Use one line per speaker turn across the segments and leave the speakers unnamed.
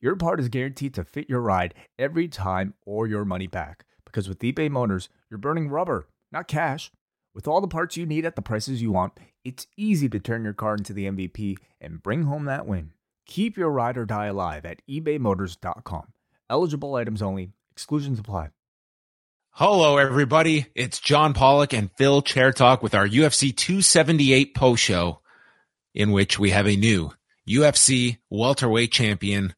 your part is guaranteed to fit your ride every time or your money back. Because with eBay Motors, you're burning rubber, not cash. With all the parts you need at the prices you want, it's easy to turn your car into the MVP and bring home that win. Keep your ride or die alive at ebaymotors.com. Eligible items only, exclusions apply.
Hello, everybody. It's John Pollock and Phil Chertok with our UFC 278 post show, in which we have a new UFC welterweight champion,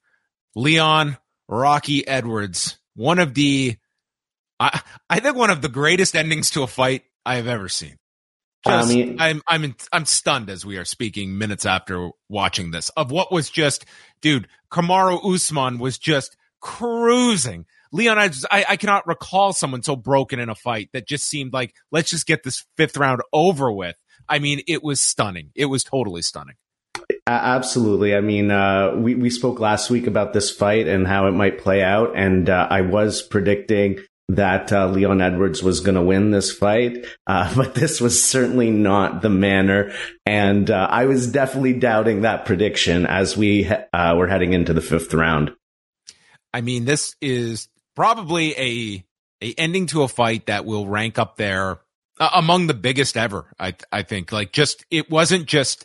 Leon Rocky Edwards. One of the I, I think one of the greatest endings to a fight I have ever seen. Just, um, I mean, I'm I'm in, I'm stunned as we are speaking minutes after watching this of what was just, dude. Kamaru Usman was just cruising. Leon, I, just, I, I cannot recall someone so broken in a fight that just seemed like let's just get this fifth round over with. I mean, it was stunning. It was totally stunning.
Absolutely. I mean, uh, we we spoke last week about this fight and how it might play out, and uh, I was predicting that uh, Leon Edwards was going to win this fight, uh, but this was certainly not the manner. And uh, I was definitely doubting that prediction as we uh, were heading into the fifth round.
I mean, this is probably a a ending to a fight that will rank up there among the biggest ever. I I think like just it wasn't just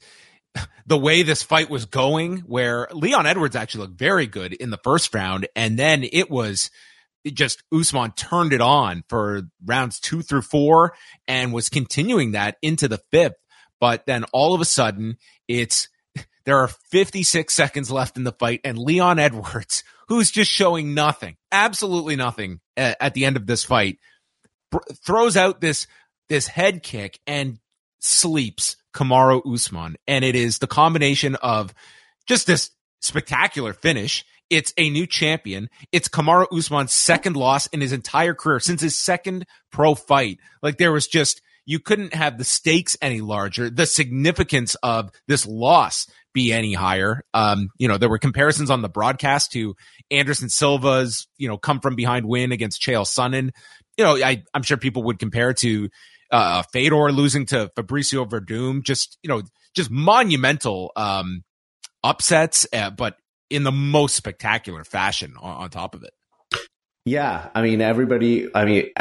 the way this fight was going, where Leon Edwards actually looked very good in the first round, and then it was it just Usman turned it on for rounds two through four and was continuing that into the fifth. But then all of a sudden, it's there are 56 seconds left in the fight, and Leon Edwards, who's just showing nothing, absolutely nothing at, at the end of this fight, throws out this this head kick and sleeps Kamaru Usman, and it is the combination of just this spectacular finish it's a new champion. It's Kamaru Usman's second loss in his entire career since his second pro fight. Like there was just, you couldn't have the stakes any larger. The significance of this loss be any higher. Um, you know, there were comparisons on the broadcast to Anderson Silva's, you know, come from behind win against Chael Sonnen. You know, I, I'm sure people would compare to, uh, Fedor losing to Fabricio Werdum, just, you know, just monumental, um, upsets, uh, but in the most spectacular fashion on, on top of it.
Yeah, I mean, everybody, I mean,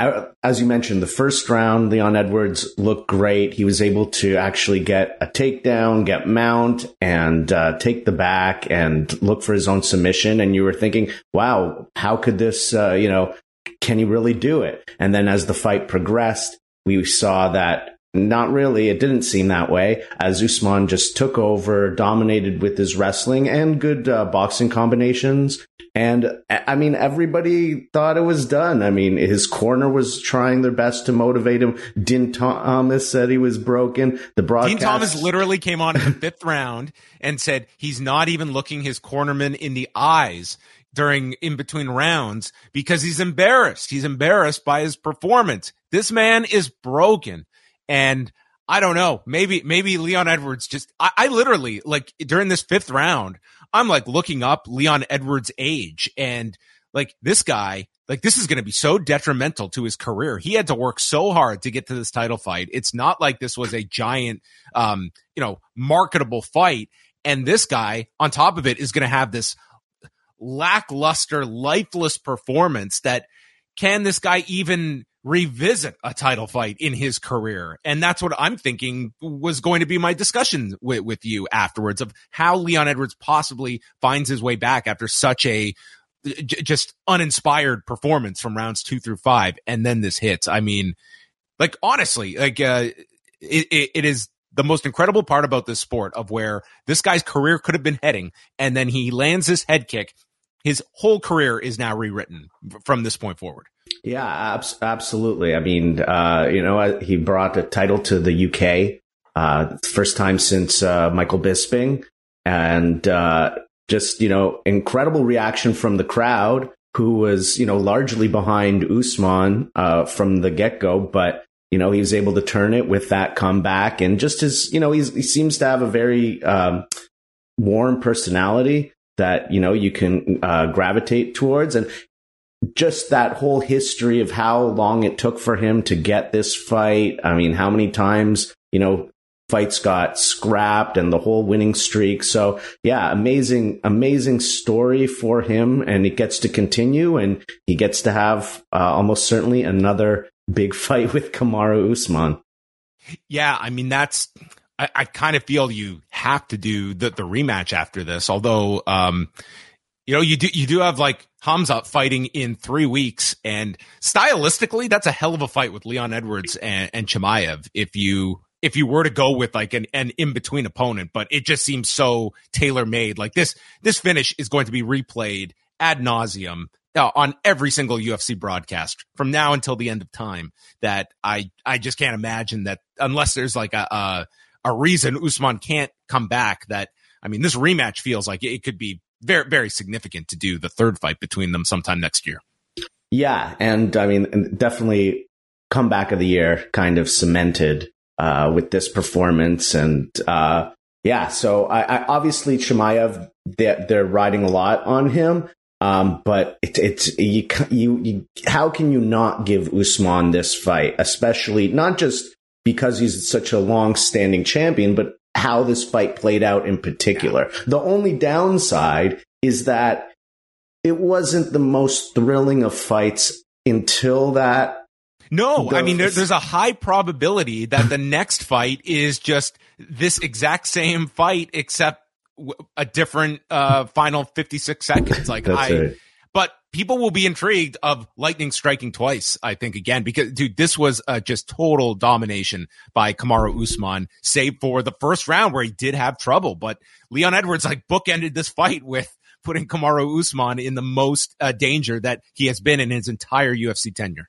as you mentioned, the first round, Leon Edwards looked great. He was able to actually get a takedown, get mount, and uh, take the back and look for his own submission. And you were thinking, wow, how could this, uh, you know, can he really do it? And then as the fight progressed, we saw that not really. It didn't seem that way as Usman just took over, dominated with his wrestling and good uh, boxing combinations. And I mean, everybody thought it was done. I mean, his corner was trying their best to motivate him. Din Thomas said he was broken. The broadcast.
Din Thomas literally came on in the fifth round and said he's not even looking his cornerman in the eyes during in between rounds because he's embarrassed. He's embarrassed by his performance. This man is broken. And I don't know, maybe, maybe Leon Edwards just, I, I literally like during this fifth round, I'm like looking up Leon Edwards' age and like this guy, like this is going to be so detrimental to his career. He had to work so hard to get to this title fight. It's not like this was a giant, um, you know, marketable fight. And this guy on top of it is going to have this lackluster, lifeless performance that can this guy even revisit a title fight in his career. And that's what I'm thinking was going to be my discussion with, with you afterwards of how Leon Edwards possibly finds his way back after such a j- just uninspired performance from rounds two through five. And then this hits. I mean, like honestly, like, uh, it, it, it is the most incredible part about this sport of where this guy's career could have been heading and then he lands this head kick. His whole career is now rewritten from this point forward.
Yeah, ab- absolutely. I mean, uh, you know, he brought a title to the UK, uh, first time since uh, Michael Bisping, and uh, just you know, incredible reaction from the crowd. who was, you know, largely behind Usman uh, from the get go, but you know, he was able to turn it with that comeback and just his, you know, he seems to have a very um, warm personality that, you know, you can uh, gravitate towards. And just that whole history of how long it took for him to get this fight. I mean, how many times, you know, fights got scrapped and the whole winning streak. So yeah, amazing, amazing story for him. And it gets to continue and he gets to have uh, almost certainly another big fight with Kamaru Usman.
Yeah. I mean, that's, I, I kind of feel you have to do the, the rematch after this. Although, um, you know, you do, you do have like Hamza fighting in three weeks and stylistically, that's a hell of a fight with Leon Edwards and, and Chimaev. If you, if you were to go with like an, an in between opponent, but it just seems so tailor made. Like this, this finish is going to be replayed ad nauseum uh, on every single UFC broadcast from now until the end of time. That I, I just can't imagine that unless there's like a, a, a reason Usman can't come back. That I mean, this rematch feels like it could be very, very significant to do the third fight between them sometime next year.
Yeah, and I mean, definitely comeback of the year kind of cemented uh, with this performance. And uh, yeah, so I, I obviously Chimaev they're, they're, riding a lot on him. Um, but it, it's you, you, you, how can you not give Usman this fight, especially not just because he's such a long-standing champion, but how this fight played out in particular. The only downside is that it wasn't the most thrilling of fights until that
no, I mean, there, there's a high probability that the next fight is just this exact same fight, except a different uh, final 56 seconds. Like I, right. People will be intrigued of lightning striking twice. I think again because dude, this was uh, just total domination by Kamaru Usman, save for the first round where he did have trouble. But Leon Edwards like bookended this fight with putting Kamaru Usman in the most uh, danger that he has been in his entire UFC tenure.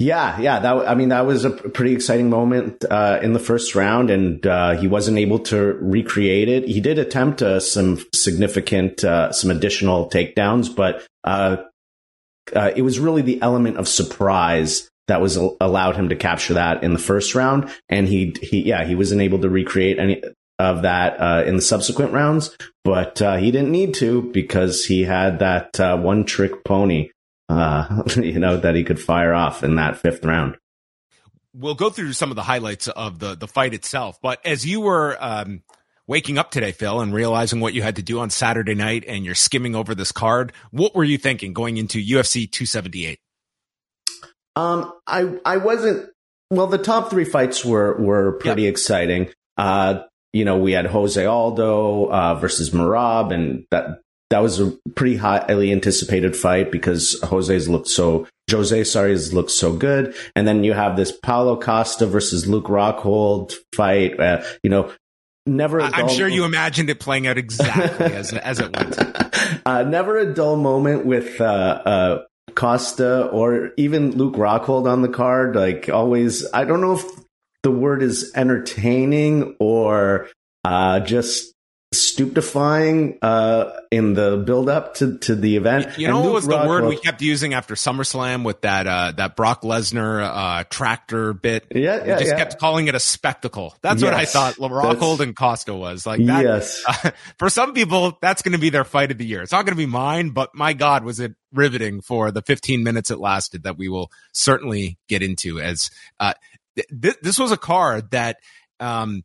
Yeah, yeah. That I mean, that was a pretty exciting moment uh, in the first round, and uh, he wasn't able to recreate it. He did attempt uh, some significant, uh, some additional takedowns, but uh, uh, it was really the element of surprise that was allowed him to capture that in the first round, and he, he, yeah, he wasn't able to recreate any of that in the subsequent rounds, but he didn't need to because he had that one trick pony uh, you know, that he could fire off in that fifth round.
We'll go through some of the highlights of the the fight itself, but as you were um, waking up today, Phil, and realizing what you had to do on Saturday night, and you're skimming over this card, what were you thinking going into UFC 278?
Um, I I wasn't. Well, the top three fights were were pretty yep. exciting. Uh, you know, we had Jose Aldo uh, versus Merab, and that that was a pretty highly anticipated fight because Jose's looked so Jose, sorry, has looked so good. And then you have this Paulo Costa versus Luke Rockhold fight. Uh, you know, never. i
I'm sure you imagined it playing out exactly as as it went.
Uh, never a dull moment with uh, uh, Costa or even Luke Rockhold on the card. Like always, I don't know if the word is entertaining or uh, just stupefying uh, in the build up to, to the event.
You know what was the word we kept using after SummerSlam with that uh, that Brock Lesnar uh, tractor bit?
Yeah, yeah,
we just
yeah.
kept calling it a spectacle. That's yes, what I thought Rockhold and Costa was like. That,
yes.
For some people, that's going to be their fight of the year. It's not going to be mine, but my God, was it riveting for the 15 minutes it lasted that we will certainly get into as uh, th- this was a card that um,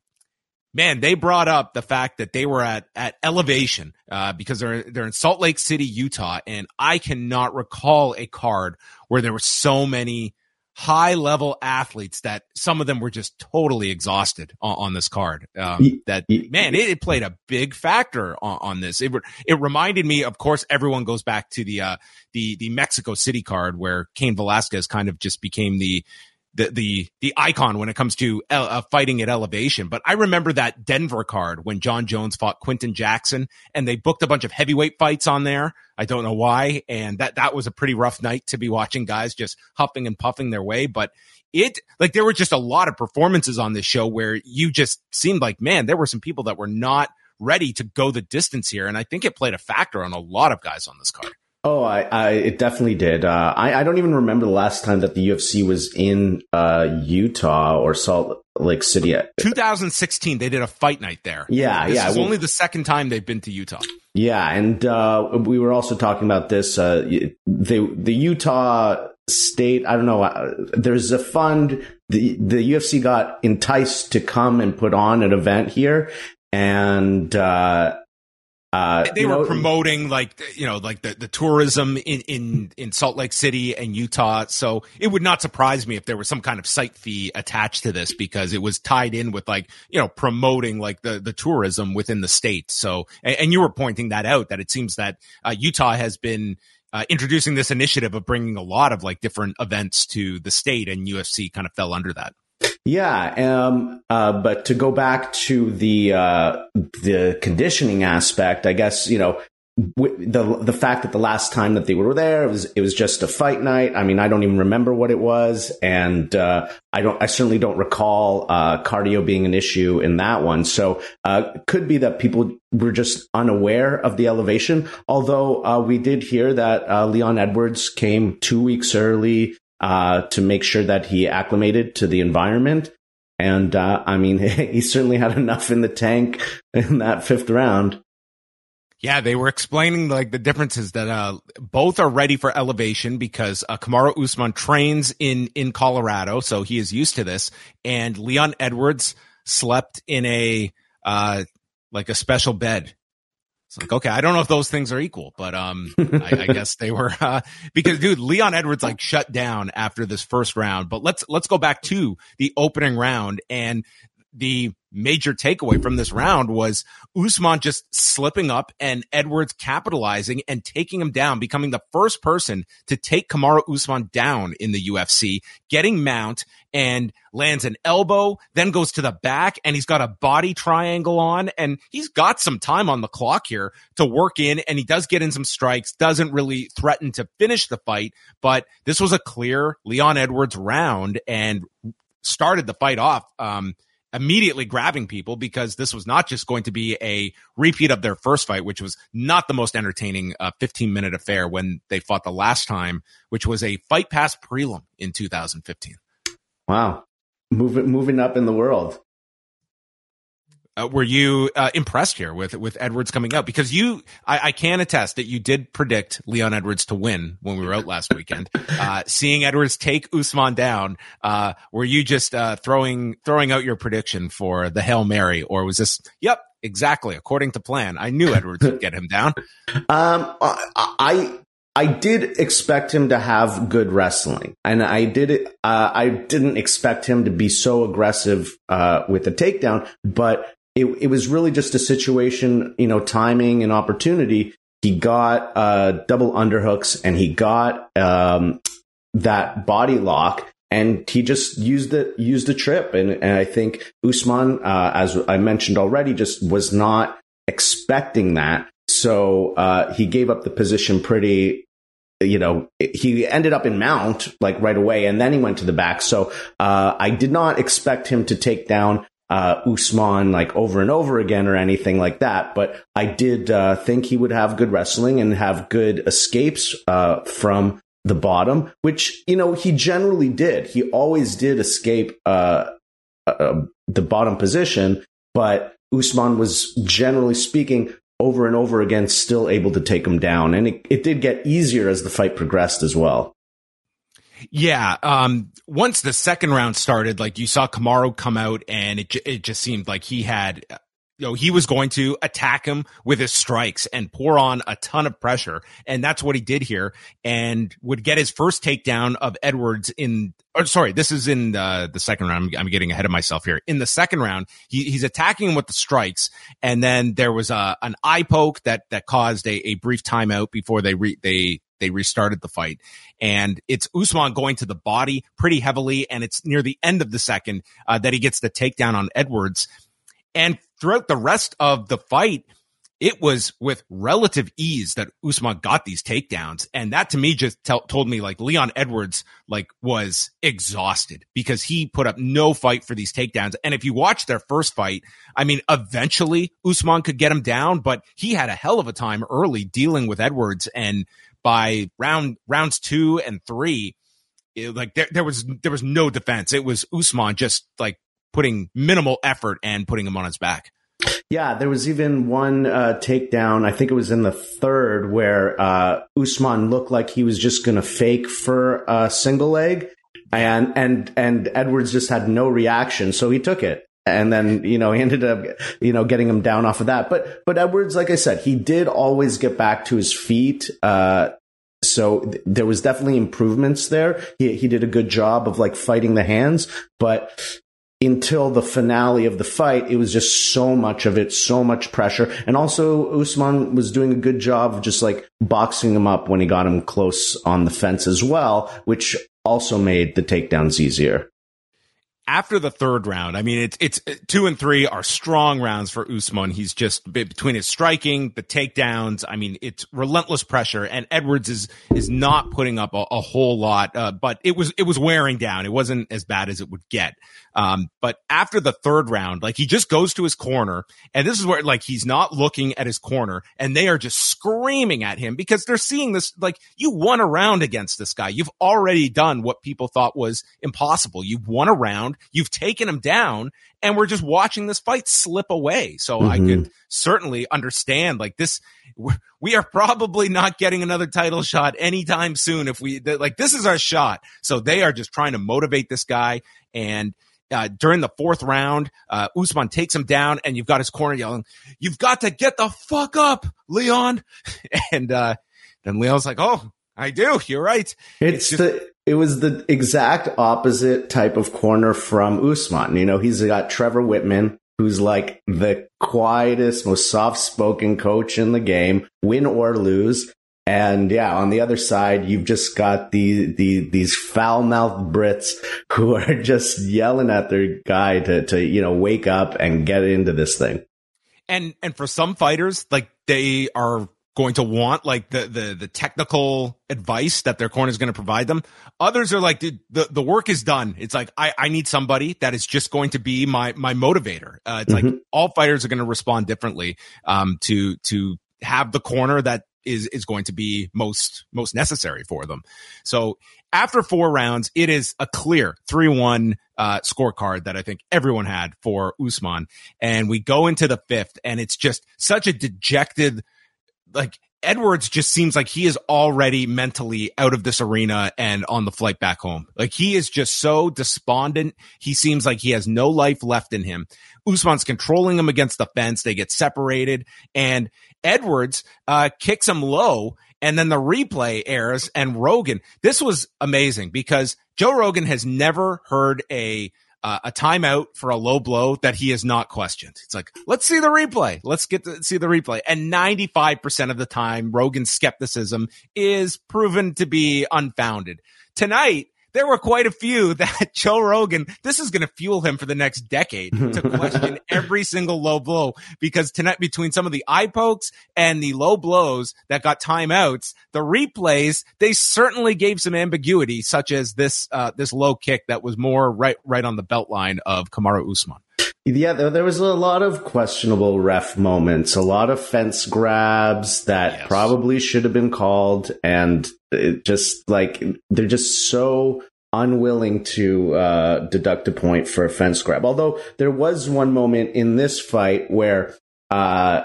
man, they brought up the fact that they were at at elevation uh, because they're they're in Salt Lake City, Utah, and I cannot recall a card where there were so many high level athletes that some of them were just totally exhausted on, on this card. Um, that man, it, it, played a big factor on, on, this. It it reminded me, of course, everyone goes back to the uh, the the Mexico City card where Cain Velasquez kind of just became the the the the icon when it comes to uh, fighting at elevation. But I remember that Denver card when John Jones fought Quinton Jackson, and they booked a bunch of heavyweight fights on there. I don't know why, and that that was a pretty rough night to be watching guys just huffing and puffing their way. But it like there were just a lot of performances on this show where you just seemed like man, there were some people that were not ready to go the distance here, and I think it played a factor on a lot of guys on this card.
Oh, I, I it definitely did. Uh, I, I don't even remember the last time that the UFC was in uh, Utah or Salt Lake City.
2016, they did a fight night there.
Yeah,
this
yeah.
Is only the second time they've been to Utah.
Yeah, and uh, we were also talking about this. Uh, the the Utah state. I don't know. Uh, there's a fund. The the UFC got enticed to come and put on an event here, and uh,
uh, they were know, promoting like you know like the, the tourism in, in in Salt Lake City and Utah. So it would not surprise me if there was some kind of site fee attached to this because it was tied in with like you know promoting like the the tourism within the state. So and, and you were pointing that out that it seems that uh, Utah has been uh, introducing this initiative of bringing a lot of like different events to the state, and UFC kind of fell under that.
Yeah, um, uh, but to go back to the uh, the conditioning aspect, I guess you know the the fact that the last time that they were there it was it was just a fight night. I mean, I don't even remember what it was, and uh, I don't. I certainly don't recall uh, cardio being an issue in that one. So uh, could be that people were just unaware of the elevation. Although uh, we did hear that uh, Leon Edwards came two weeks early uh, to make sure that he acclimated to the environment. And uh, I mean, he certainly had enough in the tank in that fifth round.
Yeah, they were explaining like the differences that uh, both are ready for elevation because uh, Kamaru Usman trains in in Colorado, so he is used to this, and Leon Edwards slept in a uh, like a special bed. It's like okay, I don't know if those things are equal, but um, I, I guess they were uh, because dude, Leon Edwards like shut down after this first round. But let's let's go back to the opening round and the major takeaway from this round was Usman just slipping up and Edwards capitalizing and taking him down, becoming the first person to take Kamaru Usman down in the UFC, getting mount and lands an elbow, then goes to the back and he's got a body triangle on and he's got some time on the clock here to work in and he does get in some strikes, doesn't really threaten to finish the fight, but this was a clear Leon Edwards round and started the fight off. Um, immediately grabbing people because this was not just going to be a repeat of their first fight, which was not the most entertaining uh, 15 minute affair when they fought the last time, which was a fight pass prelim in 2015.
Wow. Moving, moving up in the world.
Uh, were you uh, impressed here with with Edwards coming out? Because you, I, I, can attest that you did predict Leon Edwards to win when we were out last weekend. Uh, seeing Edwards take Usman down, uh, were you just uh, throwing throwing out your prediction for the hail mary, or was this? Yep, exactly according to plan. I knew Edwards would get him down.
Um, I I did expect him to have good wrestling, and I did. Uh, I didn't expect him to be so aggressive with the takedown, but it, it was really just a situation, you know, timing and opportunity. He got uh, double underhooks and he got um, that body lock and he just used it used a trip. And, and I think Usman uh, as I mentioned already just was not expecting that. So uh, he gave up the position pretty you know he ended up in mount like right away and then he went to the back. So uh, I did not expect him to take down uh, Usman like over and over again or anything like that. But I did uh, think he would have good wrestling and have good escapes uh, from the bottom, which you know he generally did. He always did escape uh, uh, uh, the bottom position, but Usman was generally speaking over and over again still able to take him down, and it, it did get easier as the fight progressed as well.
Yeah. Um, once the second round started, like you saw Kamaru come out and it, it just seemed like he had, you know, he was going to attack him with his strikes and pour on a ton of pressure. And that's what he did here and would get his first takedown of Edwards in, or sorry, this is in the, the second round. I'm, I'm getting ahead of myself here. In the second round, he, he's attacking him with the strikes. And then there was a, an eye poke that, that caused a, a brief timeout before they re, they, they restarted the fight. And it's Usman going to the body pretty heavily. And it's near the end of the second uh, that he gets the takedown on Edwards. And throughout the rest of the fight, it was with relative ease that Usman got these takedowns. And that to me just told me like Leon Edwards like was exhausted because he put up no fight for these takedowns. And if you watch their first fight, I mean, eventually Usman could get him down, but he had a hell of a time early dealing with Edwards and by round rounds two and three, it, like there, there was there was no defense. It was Usman just like putting minimal effort and putting him on his back.
Yeah, there was even one uh, takedown. I think it was in the third where uh, Usman looked like he was just going to fake for a single leg, and and and Edwards just had no reaction, so he took it. And then, you know, he ended up, you know, getting him down off of that. But, but Edwards, like I said, he did always get back to his feet. Uh, so th- there was definitely improvements there. He, he did a good job of like fighting the hands, but until the finale of the fight, it was just so much of it, so much pressure. And also Usman was doing a good job of just like boxing him up when he got him close on the fence as well, which also made the takedowns easier
after the third round, I mean, it's it's two and three are strong rounds for Usman. He's just between his striking, the takedowns. I mean, it's relentless pressure, and Edwards is is not putting up a, a whole lot. Uh, but it was it was wearing down. It wasn't as bad as it would get. Um, but after the third round, like he just goes to his corner, and this is where like he's not looking at his corner, and they are just screaming at him because they're seeing this. Like you won a round against this guy. You've already done what people thought was impossible. You've won a round You've taken him down and we're just watching this fight slip away. So mm-hmm. I could certainly understand like this. We are probably not getting another title shot anytime soon. If we like, this is our shot. So they are just trying to motivate this guy. And uh, during the fourth round, uh, Usman takes him down, and you've got his corner yelling, "You've got to get the fuck up, Leon!" and uh, then Leon's like, "Oh, I do. You're right."
It's, it's just- the it was the exact opposite type of corner from Usman. You know, he's got Trevor Wittman, who's like the quietest, most soft spoken coach in the game, win or lose. And yeah, on the other side, you've just got the, the, these foul mouthed Brits who are just yelling at their guy to, to, you know, wake up and get into this thing.
And, and for some fighters, like they are going to want like the the the technical advice that their corner is going to provide them. Others are like, dude, the the work is done. It's like I I need somebody that is just going to be my my motivator. Uh, it's mm-hmm. like all fighters are going to respond differently um to to have the corner that is is going to be most most necessary for them. So after four rounds, it is a clear three one uh, scorecard that I think everyone had for Usman, and we go into the fifth, and it's just such a dejected like Edwards just seems like he is already mentally out of this arena and on the flight back home. Like he is just so despondent. He seems like he has no life left in him. Usman's controlling him against the fence. They get separated and Edwards, uh, kicks him low and then the replay airs and Rogan. This was amazing because Joe Rogan has never heard a uh, a timeout for a low blow that he has not questioned. It's like, let's see the replay. Let's get to see the replay. And 95% of the time, Rogan's skepticism is proven to be unfounded. Tonight, there were quite a few that Joe Rogan, this is going to fuel him for the next decade to question every single low blow because tonight between some of the eye pokes and the low blows that got timeouts, the replays, they certainly gave some ambiguity, such as this, uh, this low kick that was more right, right on the belt line of Kamaru Usman.
Yeah, there, was a lot of questionable ref moments, a lot of fence grabs that yes. probably should have been called, and it just like they're just so unwilling to uh, deduct a point for a fence grab. Although there was one moment in this fight where uh,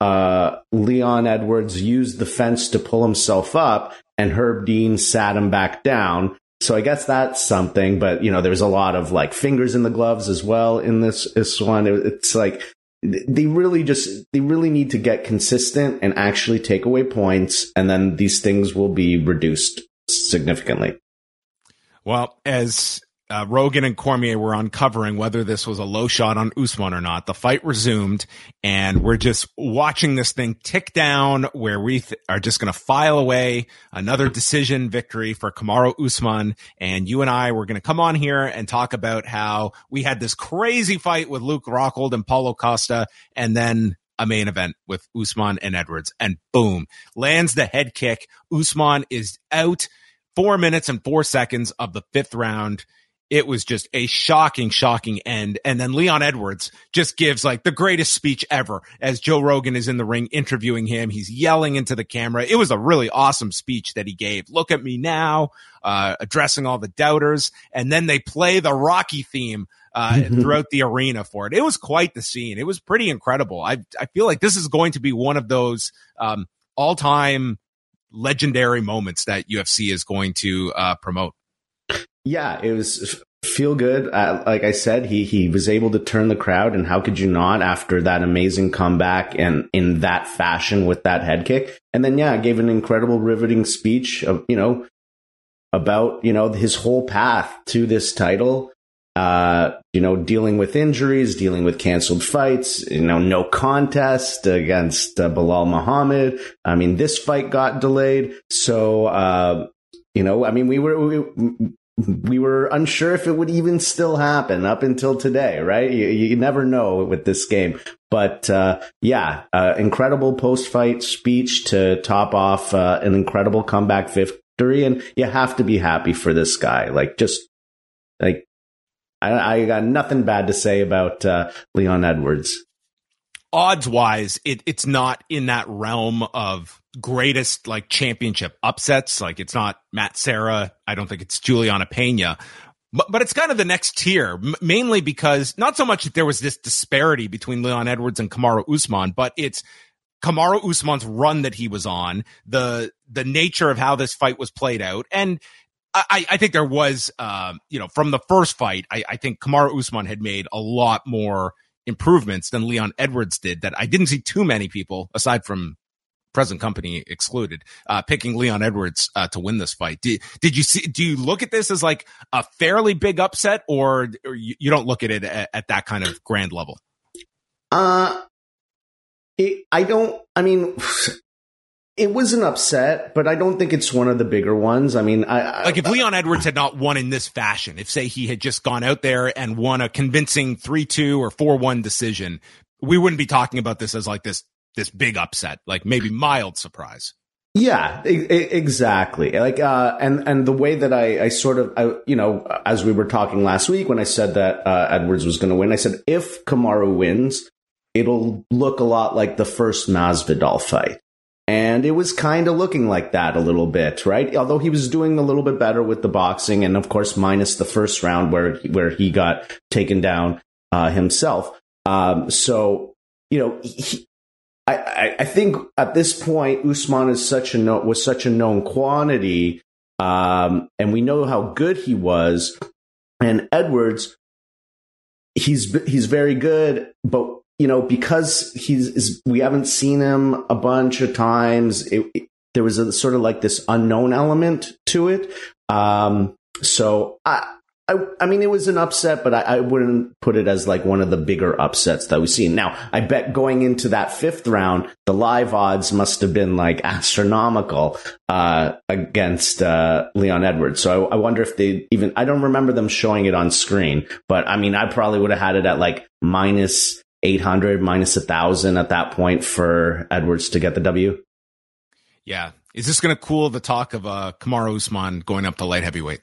uh, Leon Edwards used the fence to pull himself up, and Herb Dean sat him back down. So I guess that's something, but you know, there's a lot of like fingers in the gloves as well in this, this one. It's like, they really just, they really need to get consistent and actually take away points. And then these things will be reduced significantly.
Well, as uh, Rogan and Cormier were uncovering whether this was a low shot on Usman or not. The fight resumed and we're just watching this thing tick down where we th- are just going to file away another decision victory for Kamaru Usman. And you and I were going to come on here and talk about how we had this crazy fight with Luke Rockhold and Paulo Costa and then a main event with Usman and Edwards and boom, lands the head kick. Usman is out four minutes and four seconds of the fifth round it was just a shocking, shocking end. And then Leon Edwards just gives like the greatest speech ever as Joe Rogan is in the ring interviewing him. He's yelling into the camera. It was a really awesome speech that he gave. Look at me now, uh, addressing all the doubters. And then they play the Rocky theme uh, throughout the arena for it. It was quite the scene. It was pretty incredible. I I feel like this is going to be one of those um, all time legendary moments that UFC is going to uh, promote.
Yeah, it was feel good. Uh, like I said, he he was able to turn the crowd, and how could you not after that amazing comeback and in that fashion with that head kick? And then yeah, gave an incredible, riveting speech of you know about you know his whole path to this title. Uh, you know, dealing with injuries, dealing with canceled fights, you know, no contest against uh, Belal Muhammad. I mean, this fight got delayed. So, uh, you know, I mean, we were, we, we were unsure if it would even still happen up until today, right? You, you never know with this game. But uh, yeah, uh, incredible post fight speech to top off uh, an incredible comeback victory. And you have to be happy for this guy. Like, just like, I, I got nothing bad to say about uh, Leon Edwards.
Odds wise, it, it's not in that realm of greatest like championship upsets. Like it's not Matt Serra. I don't think it's Juliana Pena. But, but it's kind of the next tier, m- mainly because not so much that there was this disparity between Leon Edwards and Kamaru Usman, but it's Kamaru Usman's run that he was on, the the nature of how this fight was played out, and I, I think there was, um, you know, from the first fight, I, I think Kamaru Usman had made a lot more improvements than Leon Edwards did. That I didn't see too many people, aside from present company excluded, uh, picking Leon Edwards uh, to win this fight. Did, did you see? Do you look at this as like a fairly big upset, or, or you, you, don't look at it at, at, that kind of grand level?
Uh, it, I don't. I mean. It was an upset, but I don't think it's one of the bigger ones. I mean, I,
like if Leon Edwards had not won in this fashion, if say he had just gone out there and won a convincing three two or four one decision, we wouldn't be talking about this as like this this big upset, like maybe mild surprise.
Yeah, exactly. Like, uh, and, and the way that I, I sort of, I, you know, as we were talking last week when I said that, uh, Edwards was going to win, I said, if Kamaru wins, it'll look a lot like the first Masvidal fight. And it was kind of looking like that a little bit, right? Although he was doing a little bit better with the boxing and of course minus the first round where, where he got taken down, uh, himself. Um, so, you know, he, I, I, think at this point, Usman is such a was such a known quantity, um, and we know how good he was. And Edwards, he's he's very good, but you know because he's we haven't seen him a bunch of times. It, it, there was a sort of like this unknown element to it. Um, so I I, I mean, it was an upset, but I, I, wouldn't put it as like one of the bigger upsets that we've seen. Now, I bet going into that fifth round, the live odds must have been like astronomical uh, against uh, Leon Edwards. So I, I wonder if they even, I don't remember them showing it on screen, but I mean, I probably would have had it at like minus 800, minus 1,000 at that point for Edwards to get the W.
Yeah. Is this going to cool the talk of uh, Kamaru Usman going up to light heavyweight?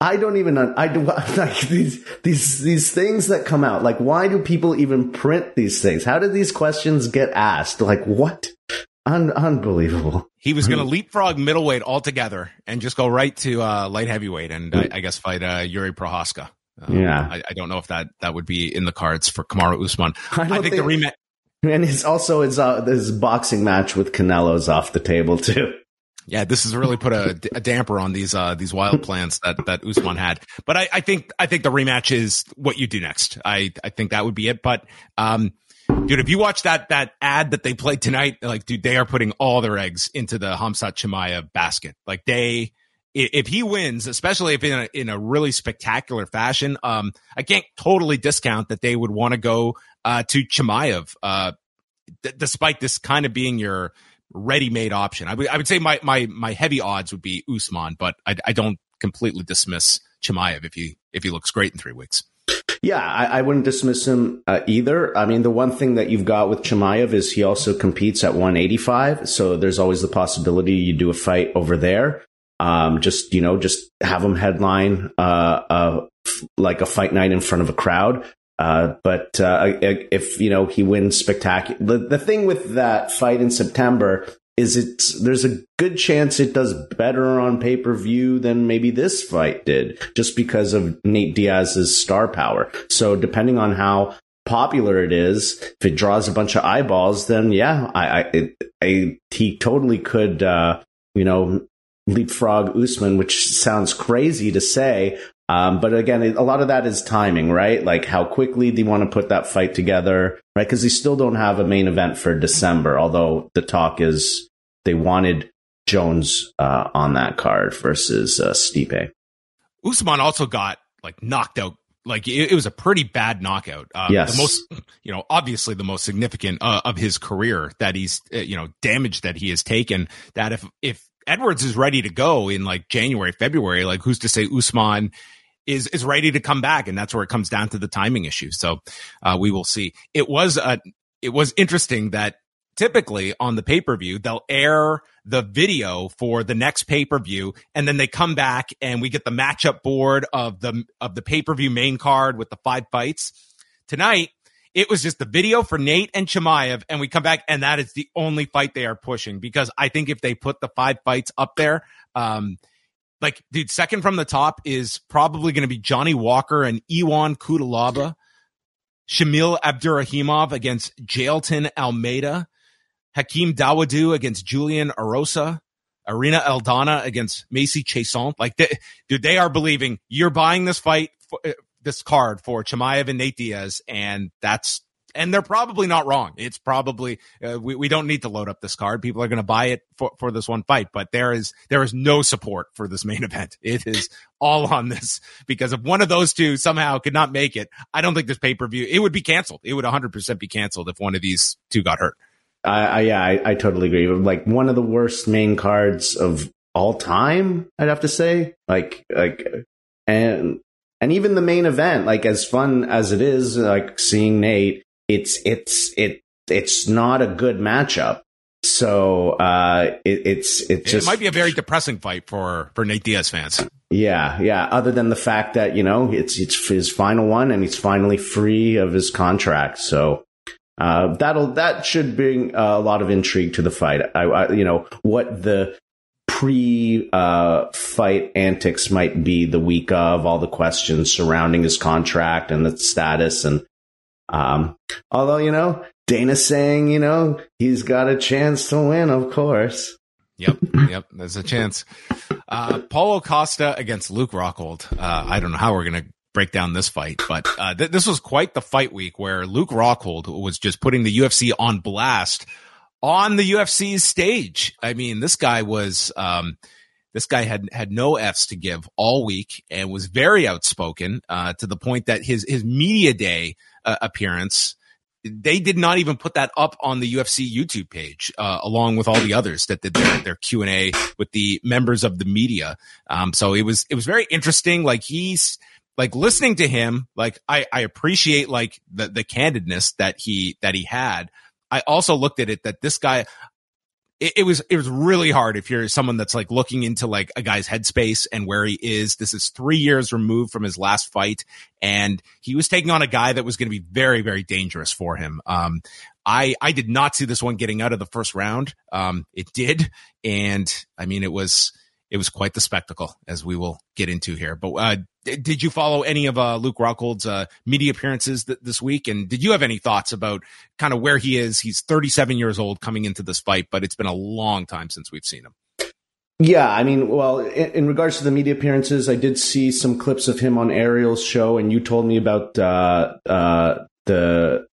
I don't even I do like these these these things that come out. Like, why do people even print these things? How did these questions get asked? Like, what? Un- unbelievable.
He was going to leapfrog middleweight altogether and just go right to uh, light heavyweight and I, I guess fight uh, Yuri Prochazka.
Um, yeah,
I, I, don't know if that that would be in the cards for Kamaru Usman. I, I think, think, the rematch.
And it's also his uh, his boxing match with Canelo's off the table too.
Yeah, this has really put a, a damper on these uh, these wild plans that that Usman had. But I, I, think I think the rematch is what you do next. I I think that would be it. But um, dude, if you watch that that ad that they played tonight, like, dude, they are putting all their eggs into the Khamzat Chimaev basket. Like they. If he wins, especially if in a, in a really spectacular fashion, um, I can't totally discount that they would want to go uh, to Chimaev, uh, d- despite this kind of being your ready-made option. I would I would say my my my heavy odds would be Usman, but I, I don't completely dismiss Chimaev if he if he looks great in three weeks.
Yeah, I, I wouldn't dismiss him uh, either. I mean, the one thing that you've got with Chimaev is he also competes at 185, so there's always the possibility you do a fight over there. Um, just you know, just have him headline uh, uh, like a fight night in front of a crowd. Uh, but uh, if you know he wins spectacular, the, the thing with that fight in September is it's there's a good chance it does better on pay per view than maybe this fight did, just because of Nate Diaz's star power. So depending on how popular it is, if it draws a bunch of eyeballs, then yeah, I, I, it, I he totally could, uh, you know, leapfrog Usman, which sounds crazy to say, um, but again, a lot of that is timing, right? Like how quickly do you want to put that fight together, right? Because they still don't have a main event for December, although the talk is they wanted Jones uh, on that card versus uh, Stipe.
Usman also got like knocked out. Like it, it was a pretty bad knockout. Uh,
yes.
The most, you know, obviously the most significant uh, of his career that he's, uh, you know, damage that he has taken. That if if Edwards is ready to go in like January, February, like who's to say Usman is is ready to come back, and that's where it comes down to the timing issue. So uh, we will see. It was a it was interesting that typically on the pay per view they'll air the video for the next pay per view, and then they come back and we get the matchup board of the of the pay per view main card with the five fights. Tonight it was just the video for Nate and Chimaev, and we come back, and that is the only fight they are pushing because I think if they put the five fights up there, um, like, dude, second from the top is probably going to be Johnny Walker and Ion Cutelaba. Shamil Abdurakhimov against Jailton Almeida. Hakeem Dawodu against Julian Erosa. Irene Aldana against Macy Chiasson. Like, they, dude, they are believing you're buying this fight, for, uh, this card for Chimaev and Nate Diaz, and that's and they're probably not wrong. It's probably uh, we we don't need to load up this card. People are going to buy it for for this one fight, but there is there is no support for this main event. It is all on this because if one of those two somehow could not make it, I don't think this pay per view it would be canceled. It would 100 percent be canceled if one of these two got hurt.
I, yeah, I, I totally agree. Like one of the worst main cards of all time, I'd have to say. Like like and and even the main event, like as fun as it is, like seeing Nate it's it's it it's not a good matchup. So uh, it, it's it just
it might be a very depressing fight for for Nate Diaz fans.
Yeah, yeah. Other than the fact that you know it's it's his final one and he's finally free of his contract, so uh, that'll that should bring a lot of intrigue to the fight. I, I you know what the pre uh, fight antics might be the week of all the questions surrounding his contract and the status and um, although, you know, Dana's saying, you know, he's got a chance to win, of course.
Yep, yep, there's a chance. Uh, Paulo Costa against Luke Rockhold. Uh, I don't know how we're going to break down this fight, but uh, th- this was quite the fight week where Luke Rockhold was just putting the UFC on blast on the UFC's stage. I mean, this guy was, um, this guy had had no f's to give all week and was very outspoken uh, to the point that his his media day uh, appearance they did not even put that up on the UFC YouTube page, uh, along with all the others that did their, their Q and A with the members of the media. Um, so it was, it was very interesting. Like he's like listening to him, like I, I appreciate like the, the candidness that he, that he had. I also looked at it that this guy, it, it, was it was really hard if you're someone that's like looking into like a guy's headspace and where he is. This is three years removed from his last fight, and he was taking on a guy that was going to be very very dangerous for him. Um, I I did not see this one getting out of the first round. Um, it did, and I mean it was it was quite the spectacle, as we will get into here. But uh, did you follow any of uh, Luke Rockhold's uh, media appearances th- this week? And did you have any thoughts about kind of where he is? He's 37 years old coming into this fight, but it's been a long time since we've seen him.
Yeah, I mean, well, in, in regards to the media appearances, I did see some clips of him on Ariel's show, and you told me about uh, uh, the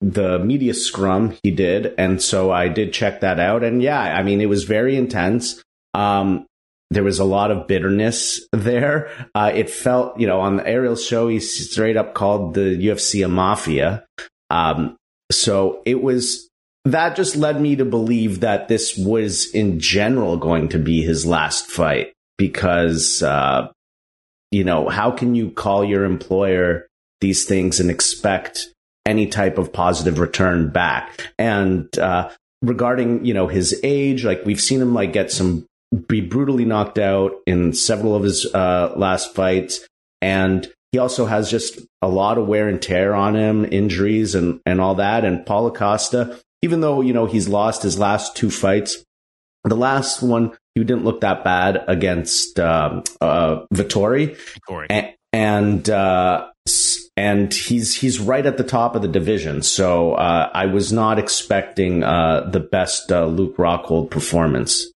the media scrum he did, and so I did check that out. And yeah, I mean, it was very intense. Um, there was a lot of bitterness there. Uh, it felt, you know, on the Ariel show, he straight up called the UFC a mafia. Um, so it was that just led me to believe that this was in general going to be his last fight because, uh, you know, how can you call your employer these things and expect any type of positive return back? And, uh, regarding, you know, his age, like we've seen him like get some be brutally knocked out in several of his uh, last fights, and he also has just a lot of wear and tear on him, injuries and and all that. And Paulo Costa, even though you know he's lost his last two fights, the last one he didn't look that bad against um, uh, Vettori,
Vettori.
and, and uh, and he's he's right at the top of the division. So uh, I was not expecting uh, the best uh, Luke Rockhold performance.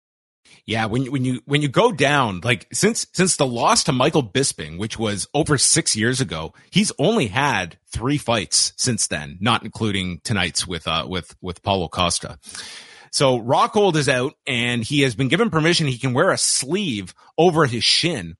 Yeah, when when you when you go down, like since since the loss to Michael Bisping, which was over six years ago, he's only had three fights since then, not including tonight's with uh with with Paulo Costa. So Rockhold is out, and he has been given permission. He can wear a sleeve over his shin,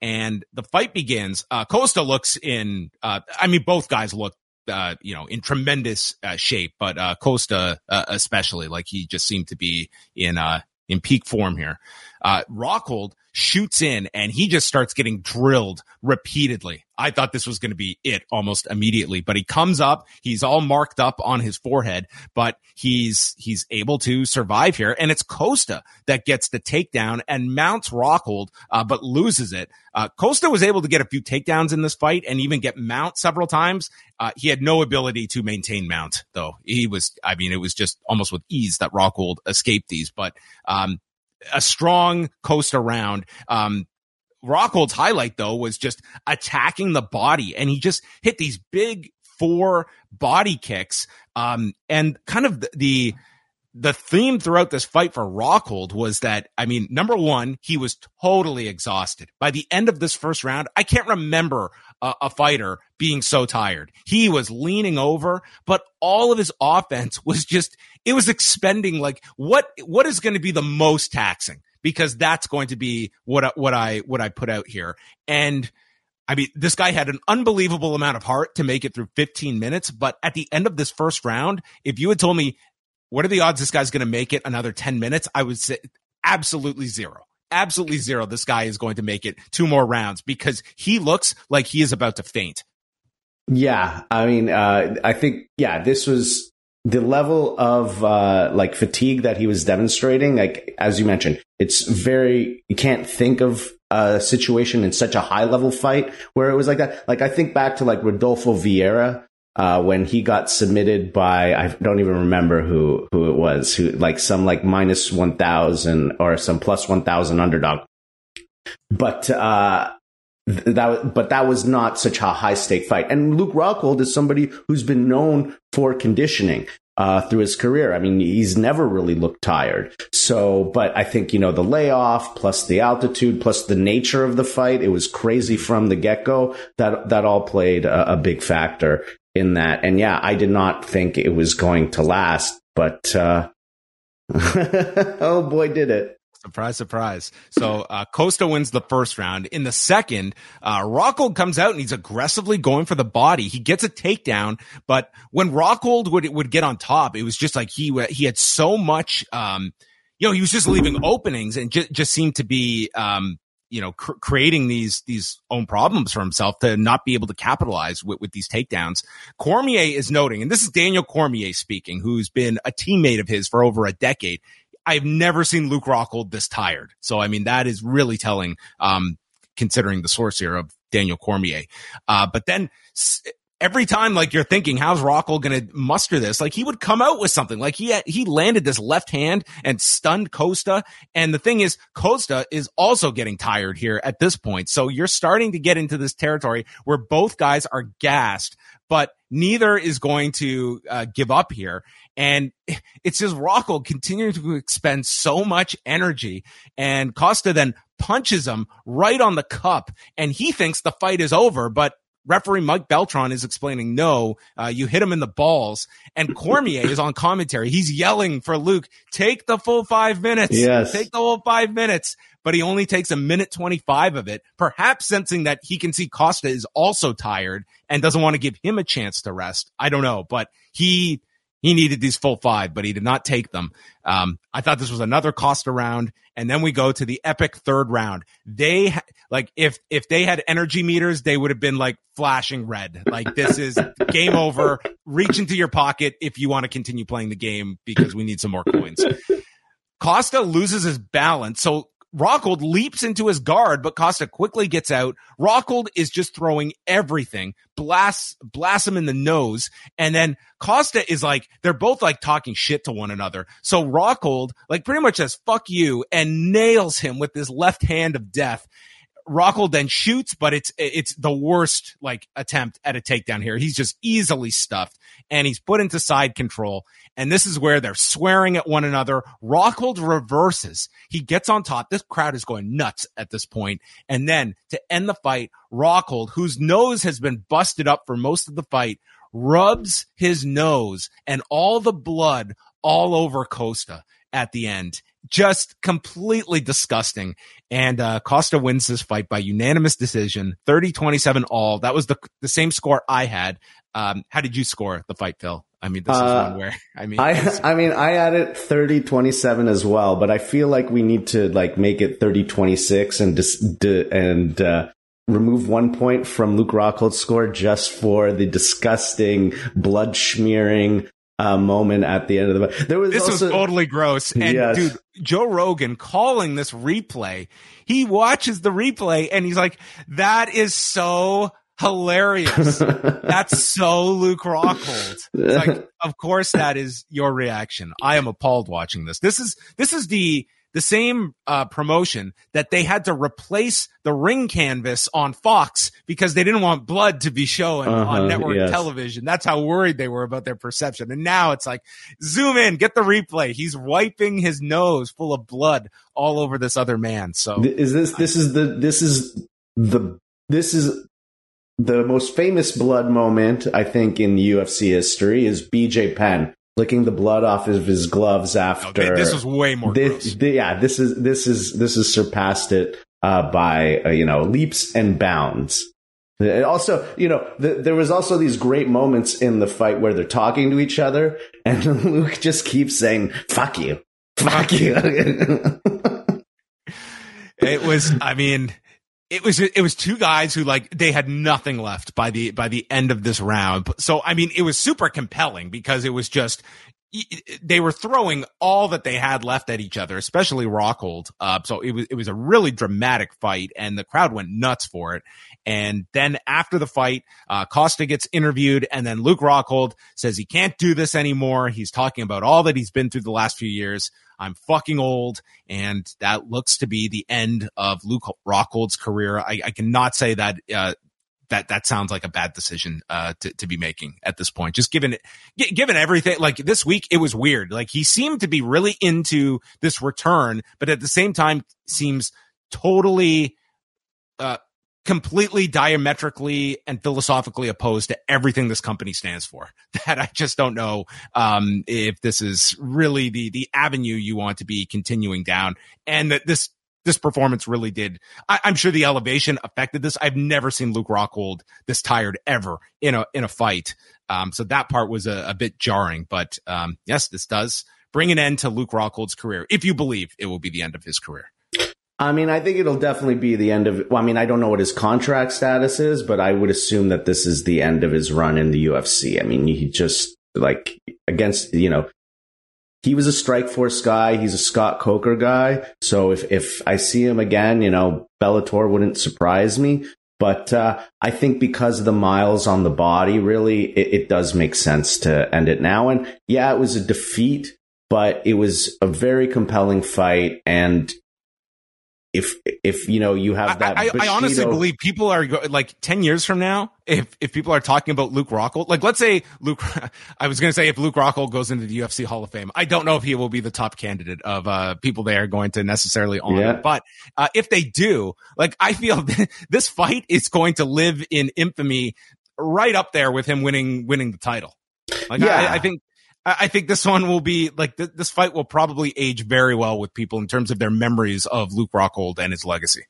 and the fight begins. Uh, Costa looks in. Uh, I mean, both guys look uh, you know, in tremendous uh, shape, but uh, Costa uh, especially, like he just seemed to be in uh, in peak form here. Uh, Rockhold shoots in and he just starts getting drilled repeatedly. I thought this was going to be it almost immediately, but he comes up, he's all marked up on his forehead, but he's, he's able to survive here. And it's Costa that gets the takedown and mounts Rockhold, uh, but loses it. Uh, Costa was able to get a few takedowns in this fight and even get mount several times. Uh, he had no ability to maintain mount though. He was, I mean, it was just almost with ease that Rockhold escaped these, but, um, a strong Costa round. Um, Rockhold's highlight though was just attacking the body and he just hit these big four body kicks. Um, and kind of the, the, the theme throughout this fight for Rockhold was that, I mean, number one, he was totally exhausted. By the end of this first round, I can't remember a, a, fighter being so tired. He was leaning over, but all of his offense was just, it was expending like what, what is going to be the most taxing? Because that's going to be what, what I, what I put out here. And, I mean, this guy had an unbelievable amount of heart to make it through 15 minutes. But at the end of this first round, if you had told me what are the odds this guy's going to make it another 10 minutes? I would say absolutely zero. Absolutely zero. This guy is going to make it two more rounds because he looks like he is about to faint.
Yeah. I mean, uh, I think, yeah, this was the level of uh, like fatigue that he was demonstrating. Like, as you mentioned, it's very, you can't think of a situation in such a high level fight where it was like that. Like, I think back to like Rodolfo Vieira uh, when he got submitted by I don't even remember who who it was who like some like minus one thousand or some plus one thousand underdog, but uh, that but that was not such a high stake fight. And Luke Rockhold is somebody who's been known for conditioning. Uh, through his career. I mean, he's never really looked tired. So, but I think, you know, the layoff plus the altitude plus the nature of the fight, it was crazy from the get go. That, that all played a, a big factor in that. And yeah, I did not think it was going to last, but uh, oh boy, did it.
Surprise, surprise. So uh, Costa wins the first round. In the second, uh, Rockhold comes out and he's aggressively going for the body. He gets a takedown, but when Rockhold would would get on top, it was just like he he had so much. Um, you know, he was just leaving openings and just, just seemed to be um, you know, cr- creating these, these own problems for himself to not be able to capitalize with, with these takedowns. Cormier is noting, and this is Daniel Cormier speaking, who's been a teammate of his for over a decade. I've never seen Luke Rockhold this tired. So, I mean, that is really telling, um, considering the source here of Daniel Cormier. Uh, but then every time like you're thinking how's Rockhold going to muster this? Like he would come out with something. Like he had, he landed this left hand and stunned Costa. And the thing is Costa is also getting tired here at this point. So you're starting to get into this territory where both guys are gassed but neither is going to uh, give up here and it's just Rockhold continuing to expend so much energy and Costa then punches him right on the cup and he thinks the fight is over but referee Mike Beltran is explaining, no, uh, you hit him in the balls. And Cormier is on commentary. He's yelling for Luke, take the full five minutes.
Yes.
Take the whole five minutes. But he only takes a minute 25 of it, perhaps sensing that he can see Costa is also tired and doesn't want to give him a chance to rest. I don't know, but he, he needed these full five, but he did not take them. Um, I thought this was another Costa round. And then we go to the epic third round. They like if if they had energy meters, they would have been like flashing red. Like this is game over. Reach into your pocket if you want to continue playing the game because we need some more coins. Costa loses his balance. So Rockhold leaps into his guard, but Costa quickly gets out. Rockhold is just throwing everything, blasts, blasts him in the nose. And then Costa is like, they're both like talking shit to one another. So Rockhold like pretty much says, fuck you and nails him with his left hand of death. Rockhold then shoots, but it's it's the worst like attempt at a takedown here. He's just easily stuffed and he's put into side control. And this is where they're swearing at one another. Rockhold reverses. He gets on top. This crowd is going nuts at this point. And then to end the fight, Rockhold, whose nose has been busted up for most of the fight, rubs his nose and all the blood all over Costa at the end. Just completely disgusting. And uh, Costa wins this fight by unanimous decision, 30-27 all. That was the the same score I had. Um, how did you score the fight, Phil? I mean, this uh, is one where I mean,
I, I mean, I added it 30, 27 as well, but I feel like we need to like make it 30, 26 and dis, and, uh, remove one point from Luke Rockhold's score just for the disgusting blood smearing uh, moment at the end of the.
There was this also, was totally gross. And yes. dude, Joe Rogan calling this replay, he watches the replay and he's like, "That is so hilarious. That's so Luke Rockhold. Like, of course, that is your reaction. I am appalled watching this. This is this is the the same uh, promotion that they had to replace the ring canvas on Fox because they didn't want blood to be shown uh-huh, on network yes. television. That's how worried they were about their perception. And now it's like, zoom in, get the replay. He's wiping his nose full of blood all over this other man. So
is this this is the this is the this is the most famous blood moment, I think, in UFC history is BJ Penn licking the blood off of his gloves after. Okay,
this was way more.
This, yeah, this is this is this has surpassed it uh, by uh, you know leaps and bounds. And also, you know, the, there was also these great moments in the fight where they're talking to each other, and Luke just keeps saying "fuck you, fuck you."
it was, I mean, it was it was two guys who like they had nothing left by the by the end of this round. So I mean, it was super compelling because it was just they were throwing all that they had left at each other, especially Rockhold. Uh, so it was it was a really dramatic fight, and the crowd went nuts for it. And then after the fight, uh, Costa gets interviewed, and then Luke Rockhold says he can't do this anymore. He's talking about all that he's been through the last few years. I'm fucking old, and that looks to be the end of Luke Rockhold's career. I, I cannot say that uh, that that sounds like a bad decision uh, to to be making at this point. Just given it, given everything, like this week, it was weird. Like he seemed to be really into this return, but at the same time, seems totally uh, completely diametrically and philosophically opposed to everything this company stands for. That I just don't know um, if this is really the the avenue you want to be continuing down, and that this this performance really did. I, am sure the elevation affected this. I've never seen Luke Rockhold this tired ever in a in a fight. Um, so that part was a, a bit jarring. But um, yes, this does bring an end to Luke Rockhold's career, if you believe it will be the end of his career.
I mean, I think it'll definitely be the end of. Well, I mean, I don't know what his contract status is, but I would assume that this is the end of his run in the UFC. I mean, he just like against you know, he was a Strike Force guy. He's a Scott Coker guy. So if if I see him again, you know, Bellator wouldn't surprise me. But uh, I think because of the miles on the body, really, it, it does make sense to end it now. And yeah, it was a defeat, but it was a very compelling fight, and if if you know you have that.
I, I, I honestly believe people are go, like ten years from now. If if people are talking about Luke Rockhold, like let's say Luke, I was going to say if Luke Rockhold goes into the UFC Hall of Fame, I don't know if he will be the top candidate of uh, people they are going to necessarily honor. Yeah. But uh, if they do, like I feel this fight is going to live in infamy right up there with him winning winning the title. Like yeah. I, I think I think this one will be like th- this fight will probably age very well with people in terms of their memories of Luke Rockhold and his legacy.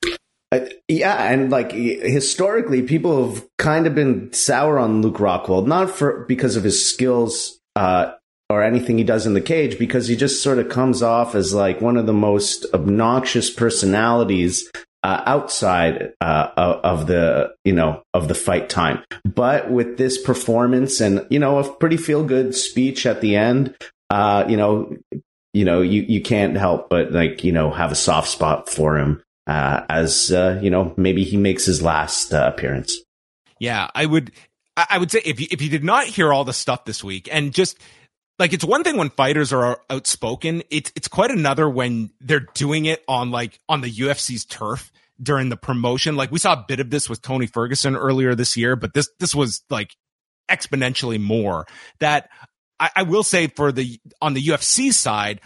Uh, yeah, and like historically, people have kind of been sour on Luke Rockhold, not for because of his skills uh, or anything he does in the cage, because he just sort of comes off as like one of the most obnoxious personalities uh, outside uh, of the you know of the fight time. But with this performance and you know a pretty feel good speech at the end, uh, you know you know, you, you can't help but like, you know, have a soft spot for him, uh, as, uh, you know, maybe he makes his last uh, appearance.
Yeah, I would, I would say if you, if you did not hear all the stuff this week and just, like it's one thing when fighters are outspoken. It's it's quite another when they're doing it on like on the UFC's turf during the promotion. Like we saw a bit of this with Tony Ferguson earlier this year, but this this was like exponentially more. That I, I will say for the on the UFC side,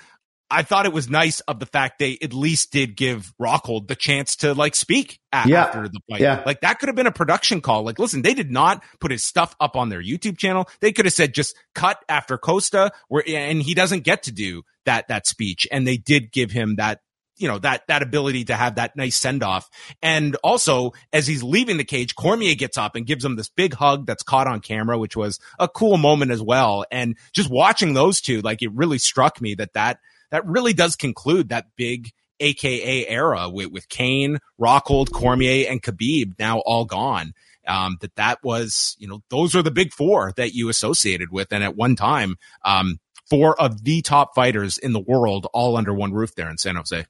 I thought it was nice of the fact they at least did give Rockhold the chance to like speak
yeah.
after the fight.
Yeah.
Like that could have been a production call. Like, listen, they did not put his stuff up on their YouTube channel. They could have said just cut after Costa where, and he doesn't get to do that, that speech. And they did give him that you know, that, that ability to have that nice send off. And also, as he's leaving the cage, Cormier gets up and gives him this big hug that's caught on camera, which was a cool moment as well. And just watching those two, like it really struck me that that, that really does conclude that big AKA era with, with Cain, Rockhold, Cormier, and Khabib now all gone. Um, that that was, you know, those are the big four that you associated with. And at one time, um, four of the top fighters in the world all under one roof there in San Jose.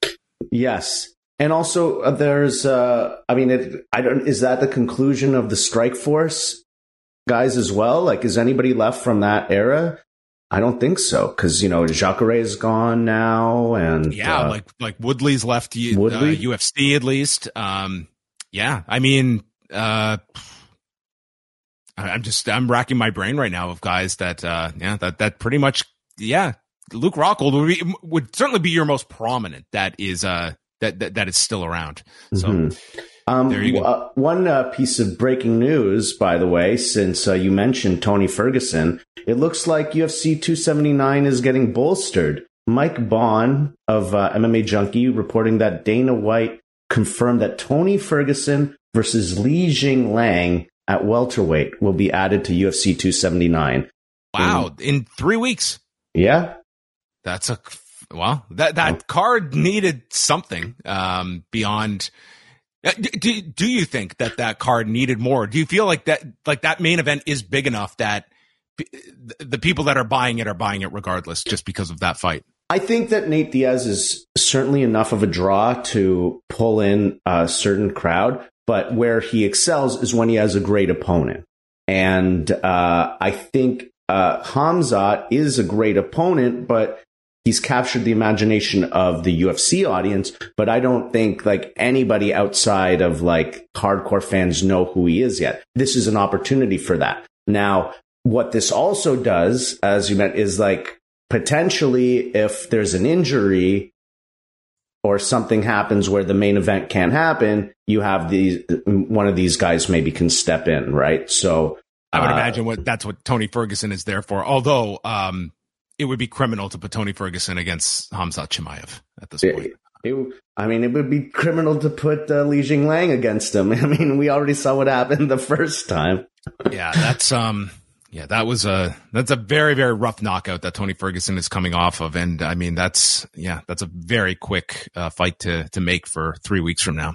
Yes. And also uh, there's, uh, I mean, it, I don't, is that the conclusion of the strike force guys as well? Like, is anybody left from that era? I don't think so because you know Jacare is gone now, and
yeah, uh, like like Woodley's left uh,
Woodley?
UFC at least. Um, yeah, I mean, uh, I'm just I'm racking my brain right now of guys that uh, yeah that that pretty much yeah Luke Rockhold would be, would certainly be your most prominent that is uh that that, that is still around. So. Mm-hmm.
Um, there you go. Uh, one uh, piece of breaking news, by the way, since uh, you mentioned Tony Ferguson, it looks like UFC 279 is getting bolstered. Mike Bohn of uh, MMA Junkie reporting that Dana White confirmed that Tony Ferguson versus Li Jingliang at welterweight will be added to UFC 279.
Wow, in, in three weeks.
Yeah,
that's a well. That that oh. card needed something um, beyond uh, do, do you think that that card needed more? Do you feel like that like that main event is big enough that the people that are buying it are buying it regardless just because of that fight?
I think that Nate Diaz is certainly enough of a draw to pull in a certain crowd, but where he excels is when he has a great opponent. And uh, I think uh, Hamzat is a great opponent, but he's captured the imagination of the UFC audience, but I don't think like anybody outside of like hardcore fans know who he is yet. This is an opportunity for that. Now, what this also does, as you meant, is like potentially if there's an injury or something happens where the main event can't happen, you have these one of these guys maybe can step in, right? So
I would uh, imagine what that's what Tony Ferguson is there for. Although um, it would be criminal to put Tony Ferguson against Hamza Chimaev at this point. It,
it, I mean, it would be criminal to put uh, Li Jingliang against him. I mean, we already saw what happened the first time.
yeah, that's um, yeah, that was a that's a very very rough knockout that Tony Ferguson is coming off of, and I mean that's yeah, that's a very quick uh, fight to to make for three weeks from now.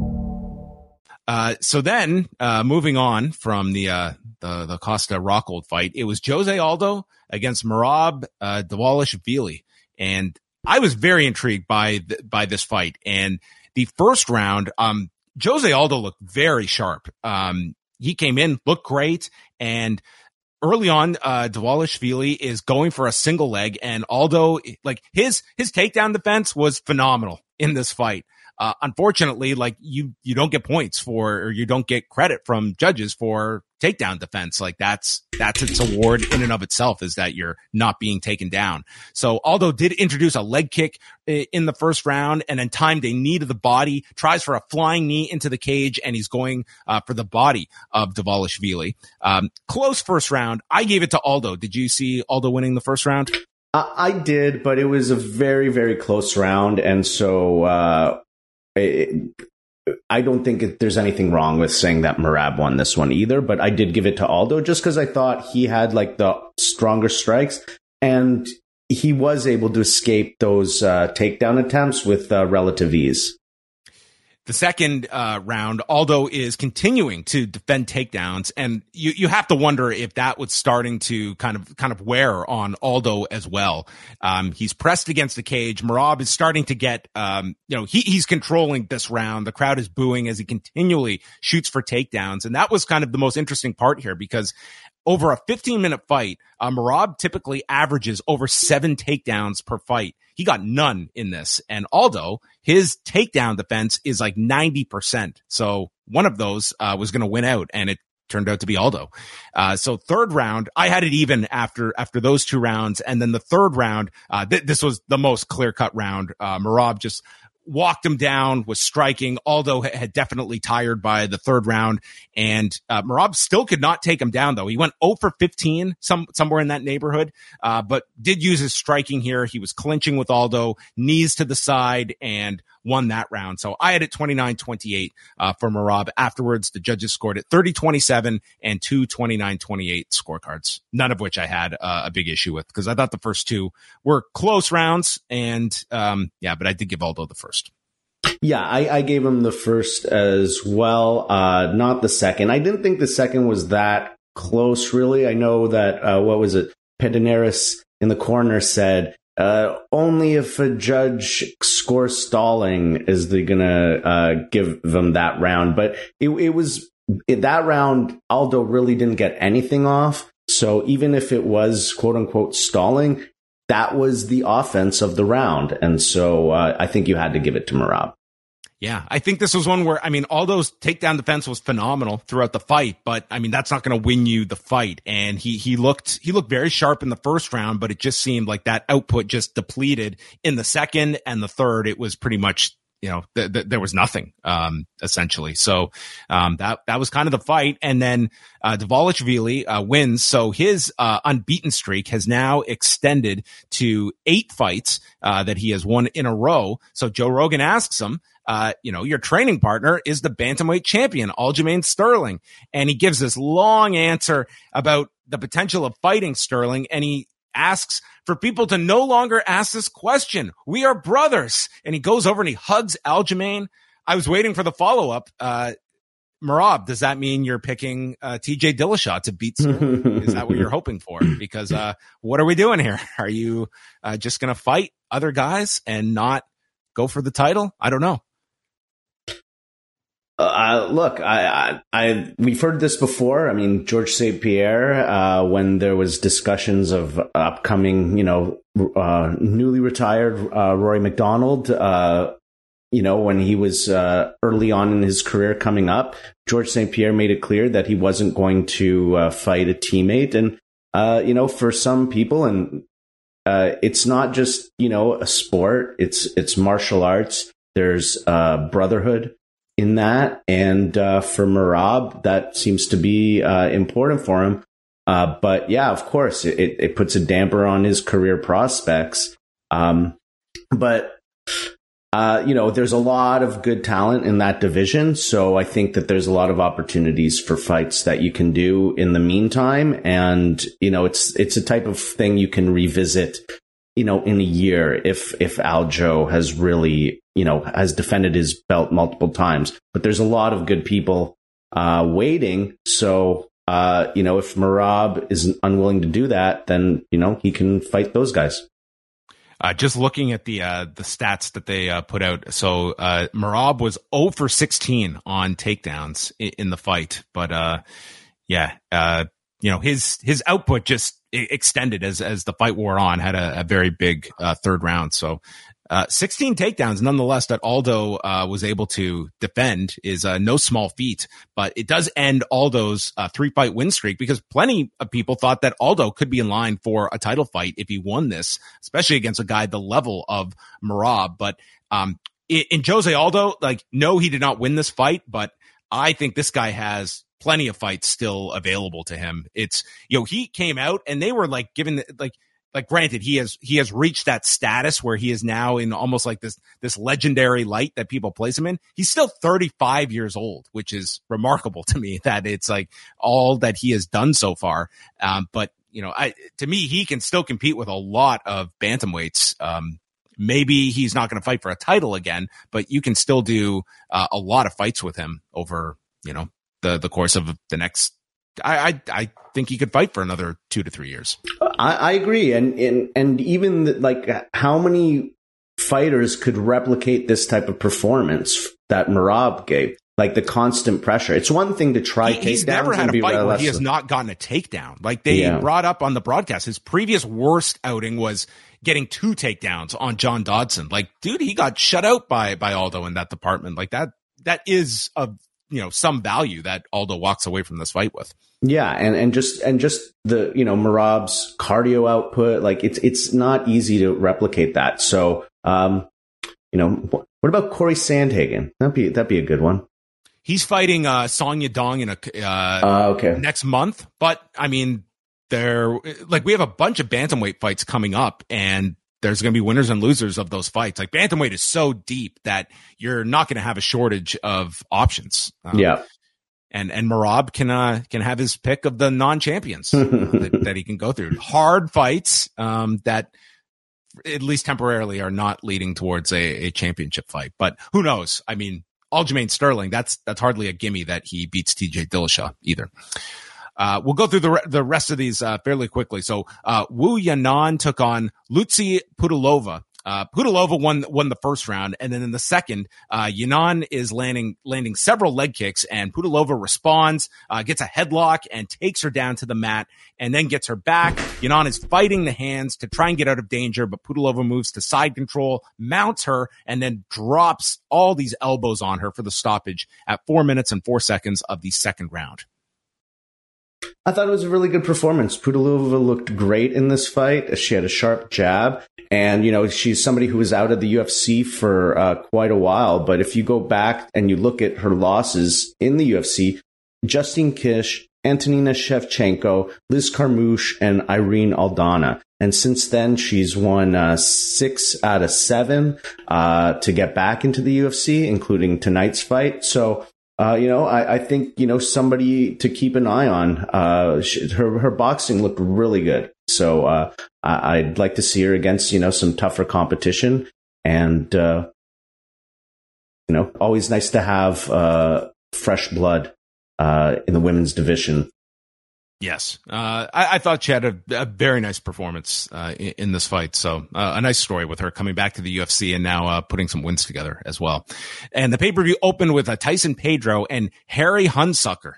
Uh, so then, uh, moving on from the, uh, the, the Costa Rockhold fight, it was Jose Aldo against Merab, uh, Dvalishvili. And I was very intrigued by, th- by this fight. And the first round, um, Jose Aldo looked very sharp. Um, he came in, looked great. And early on, uh, Dvalishvili is going for a single leg and Aldo, like his, his takedown defense was phenomenal in this fight. Uh, unfortunately, like you, you don't get points for, or you don't get credit from judges for takedown defense. Like that's, that's its award in and of itself is that you're not being taken down. So Aldo did introduce a leg kick in the first round and then timed a knee to the body, tries for a flying knee into the cage, and he's going uh, for the body of Dvalishvili. Um, close first round. I gave it to Aldo. Did you see Aldo winning the first round?
I, I did, but it was a very, very close round. And so, uh, I don't think there's anything wrong with saying that Merab won this one either, but I did give it to Aldo just because I thought he had like the stronger strikes and he was able to escape those uh, takedown attempts with uh, relative ease.
The second uh, round, Aldo is continuing to defend takedowns, and you you have to wonder if that was starting to kind of kind of wear on Aldo as well. Um, he's pressed against the cage. Merab is starting to get, um, you know, he, he's controlling this round. The crowd is booing as he continually shoots for takedowns, and that was kind of the most interesting part here because over a 15 minute fight, uh, Merab typically averages over seven takedowns per fight. He got none in this. And Aldo, his takedown defense is like 90%. So one of those uh, was going to win out and it turned out to be Aldo. Uh, so third round, I had it even after, after those two rounds. And then the third round, uh, th- this was the most clear cut round. Uh, Merab just walked him down, was striking. Aldo had definitely tired by the third round, and uh, Merab still could not take him down though. He went 0 for 15, some somewhere in that neighborhood, uh, but did use his striking here. He was clinching with Aldo, knees to the side, and won that round. So I had it 29-28 uh, for Merab. Afterwards, the judges scored it 30-27 and two 29-28 scorecards, none of which I had uh, a big issue with because I thought the first two were close rounds. And um, yeah, but I did give Aldo the first.
Yeah, I, I gave him the first as well, uh, not the second. I didn't think the second was that close, really. I know that, uh, what was it? Pederneiras in the corner said uh, only if a judge scores stalling is they gonna uh, give them that round. But it, it was in that round. Aldo really didn't get anything off. So even if it was quote unquote stalling, that was the offense of the round. And so uh, I think you had to give it to Merab.
Yeah, I think this was one where I mean, Aldo's takedown defense was phenomenal throughout the fight, but I mean, that's not going to win you the fight. And he he looked he looked very sharp in the first round, but it just seemed like that output just depleted in the second and the third. It was pretty much you know th- th- there was nothing um, essentially. So um, that that was kind of the fight, and then uh, Dvalishvili uh, wins, so his uh, unbeaten streak has now extended to eight fights uh, that he has won in a row. So Joe Rogan asks him uh, you know, your training partner is the bantamweight champion, Aljamain Sterling. And he gives this long answer about the potential of fighting Sterling. And he asks for people to no longer ask this question. We are brothers. And he goes over and he hugs Aljamain. I was waiting for the follow up. Uh, Merab, does that mean you're picking uh, TJ Dillashaw to beat Sterling? Is that what you're hoping for? Because uh, what are we doing here? Are you uh, just going to fight other guys and not go for the title? I don't know.
Uh, look, I, I, I, we've heard this before. I mean, George St. Pierre, uh, when there was discussions of upcoming, you know, uh, newly retired uh, Rory MacDonald, uh, you know, when he was early on in his career coming up, George St. Pierre made it clear that he wasn't going to fight a teammate. And, you know, for some people, and it's not just, you know, a sport, it's, it's martial arts. There's brotherhood in that. And uh, for Merab, that seems to be uh, important for him. Uh, but yeah, of course, it, it puts a damper on his career prospects. Um, but uh, you know, there's a lot of good talent in that division. So I think that there's a lot of opportunities for fights that you can do in the meantime. And, you know, it's, it's a type of thing you can revisit, you know, in a year if, if Aljo has really you know, has defended his belt multiple times. But there's a lot of good people uh, waiting. So, uh, you know, if Merab is unwilling to do that, then you know he can fight those guys.
Uh, just looking at the uh, the stats that they uh, put out, so uh, Merab was 0 for 16 on takedowns in, in the fight, but uh, yeah, uh, you know his his output just extended as as the fight wore on. Had a, a very big uh, third round, so uh, 16 takedowns, nonetheless, that Aldo uh, was able to defend is uh, no small feat, but it does end Aldo's uh, three fight win streak because plenty of people thought that Aldo could be in line for a title fight if he won this, especially against a guy the level of Merab. But um, in, in Jose Aldo, like, no, he did not win this fight, but I think this guy has plenty of fights still available to him. It's, you know, he came out and they were like giving, like, like granted he has he has reached that status where he is now in almost like this this legendary light that people place him in. He's still 35 years old which is remarkable to me that it's like all that he has done so far. Um, but you know I, to me he can still compete with a lot of bantamweights. Um, maybe he's not going to fight for a title again but you can still do uh, a lot of fights with him over you know the the course of the next I, I, I think he could fight for another two to three years.
I, I agree, and and and even the, like how many fighters could replicate this type of performance that Merab gave? Like the constant pressure. It's one thing to try.
He, he's never had a fight where he has not gotten a takedown. Like they yeah. brought up on the broadcast, his previous worst outing was getting two takedowns on John Dodson. Like, dude, he got shut out by by Aldo in that department. Like that that is a you know some value that Aldo walks away from this fight with.
Yeah, and and just and just the you know Merab's cardio output, like it's it's not easy to replicate that. So, um, you know, what, what about Corey Sandhagen? That'd be that'd be a good one.
He's fighting uh Song Yadong in a uh,
uh, okay
next month, but I mean, there like we have a bunch of bantamweight fights coming up, and there's going to be winners and losers of those fights. Like bantamweight is so deep that you're not going to have a shortage of options.
Um, yeah.
And and Merab can uh, can have his pick of the non champions that, that, he can go through. Hard fights um, that at least temporarily are not leading towards a, a championship fight. But who knows? I mean, Aljamain Sterling, that's that's hardly a gimme that he beats TJ Dillashaw either. Uh, we'll go through the, re- the rest of these uh, fairly quickly. So uh, Wu Yanan took on Lucie Pudilova. Uh, won won the first round, and then in the second, uh, is landing landing several leg kicks, and Pudilova responds, uh, gets a headlock, and takes her down to the mat, and then gets her back. Yanan is fighting the hands to try and get out of danger, but Pudilova moves to side control, mounts her, and then drops all these elbows on her for the stoppage at four minutes and four seconds of the second round.
I thought it was a really good performance. Pudilova looked great in this fight. She had a sharp jab, and you know she's somebody who was out of the UFC for uh, quite a while. But if you go back and you look at her losses in the UFC, Justine Kish, Antonina Shevchenko, Liz Carmouche, and Irene Aldana. And since then, she's won uh, six out of seven uh, to get back into the UFC, including tonight's fight. So uh, you know, I, I, think you know somebody to keep an eye on. Uh, she, her her boxing looked really good, so uh, I, would like to see her against you know some tougher competition, and uh, you know, always nice to have uh, fresh blood uh, in the women's division
Yes, uh, I, I, thought she had a, a very nice performance uh, in, in, this fight. So uh, a nice story with her coming back to the UFC and now uh, putting some wins together as well. And the pay per view opened with a Tyson Pedro and Harry Hunsucker.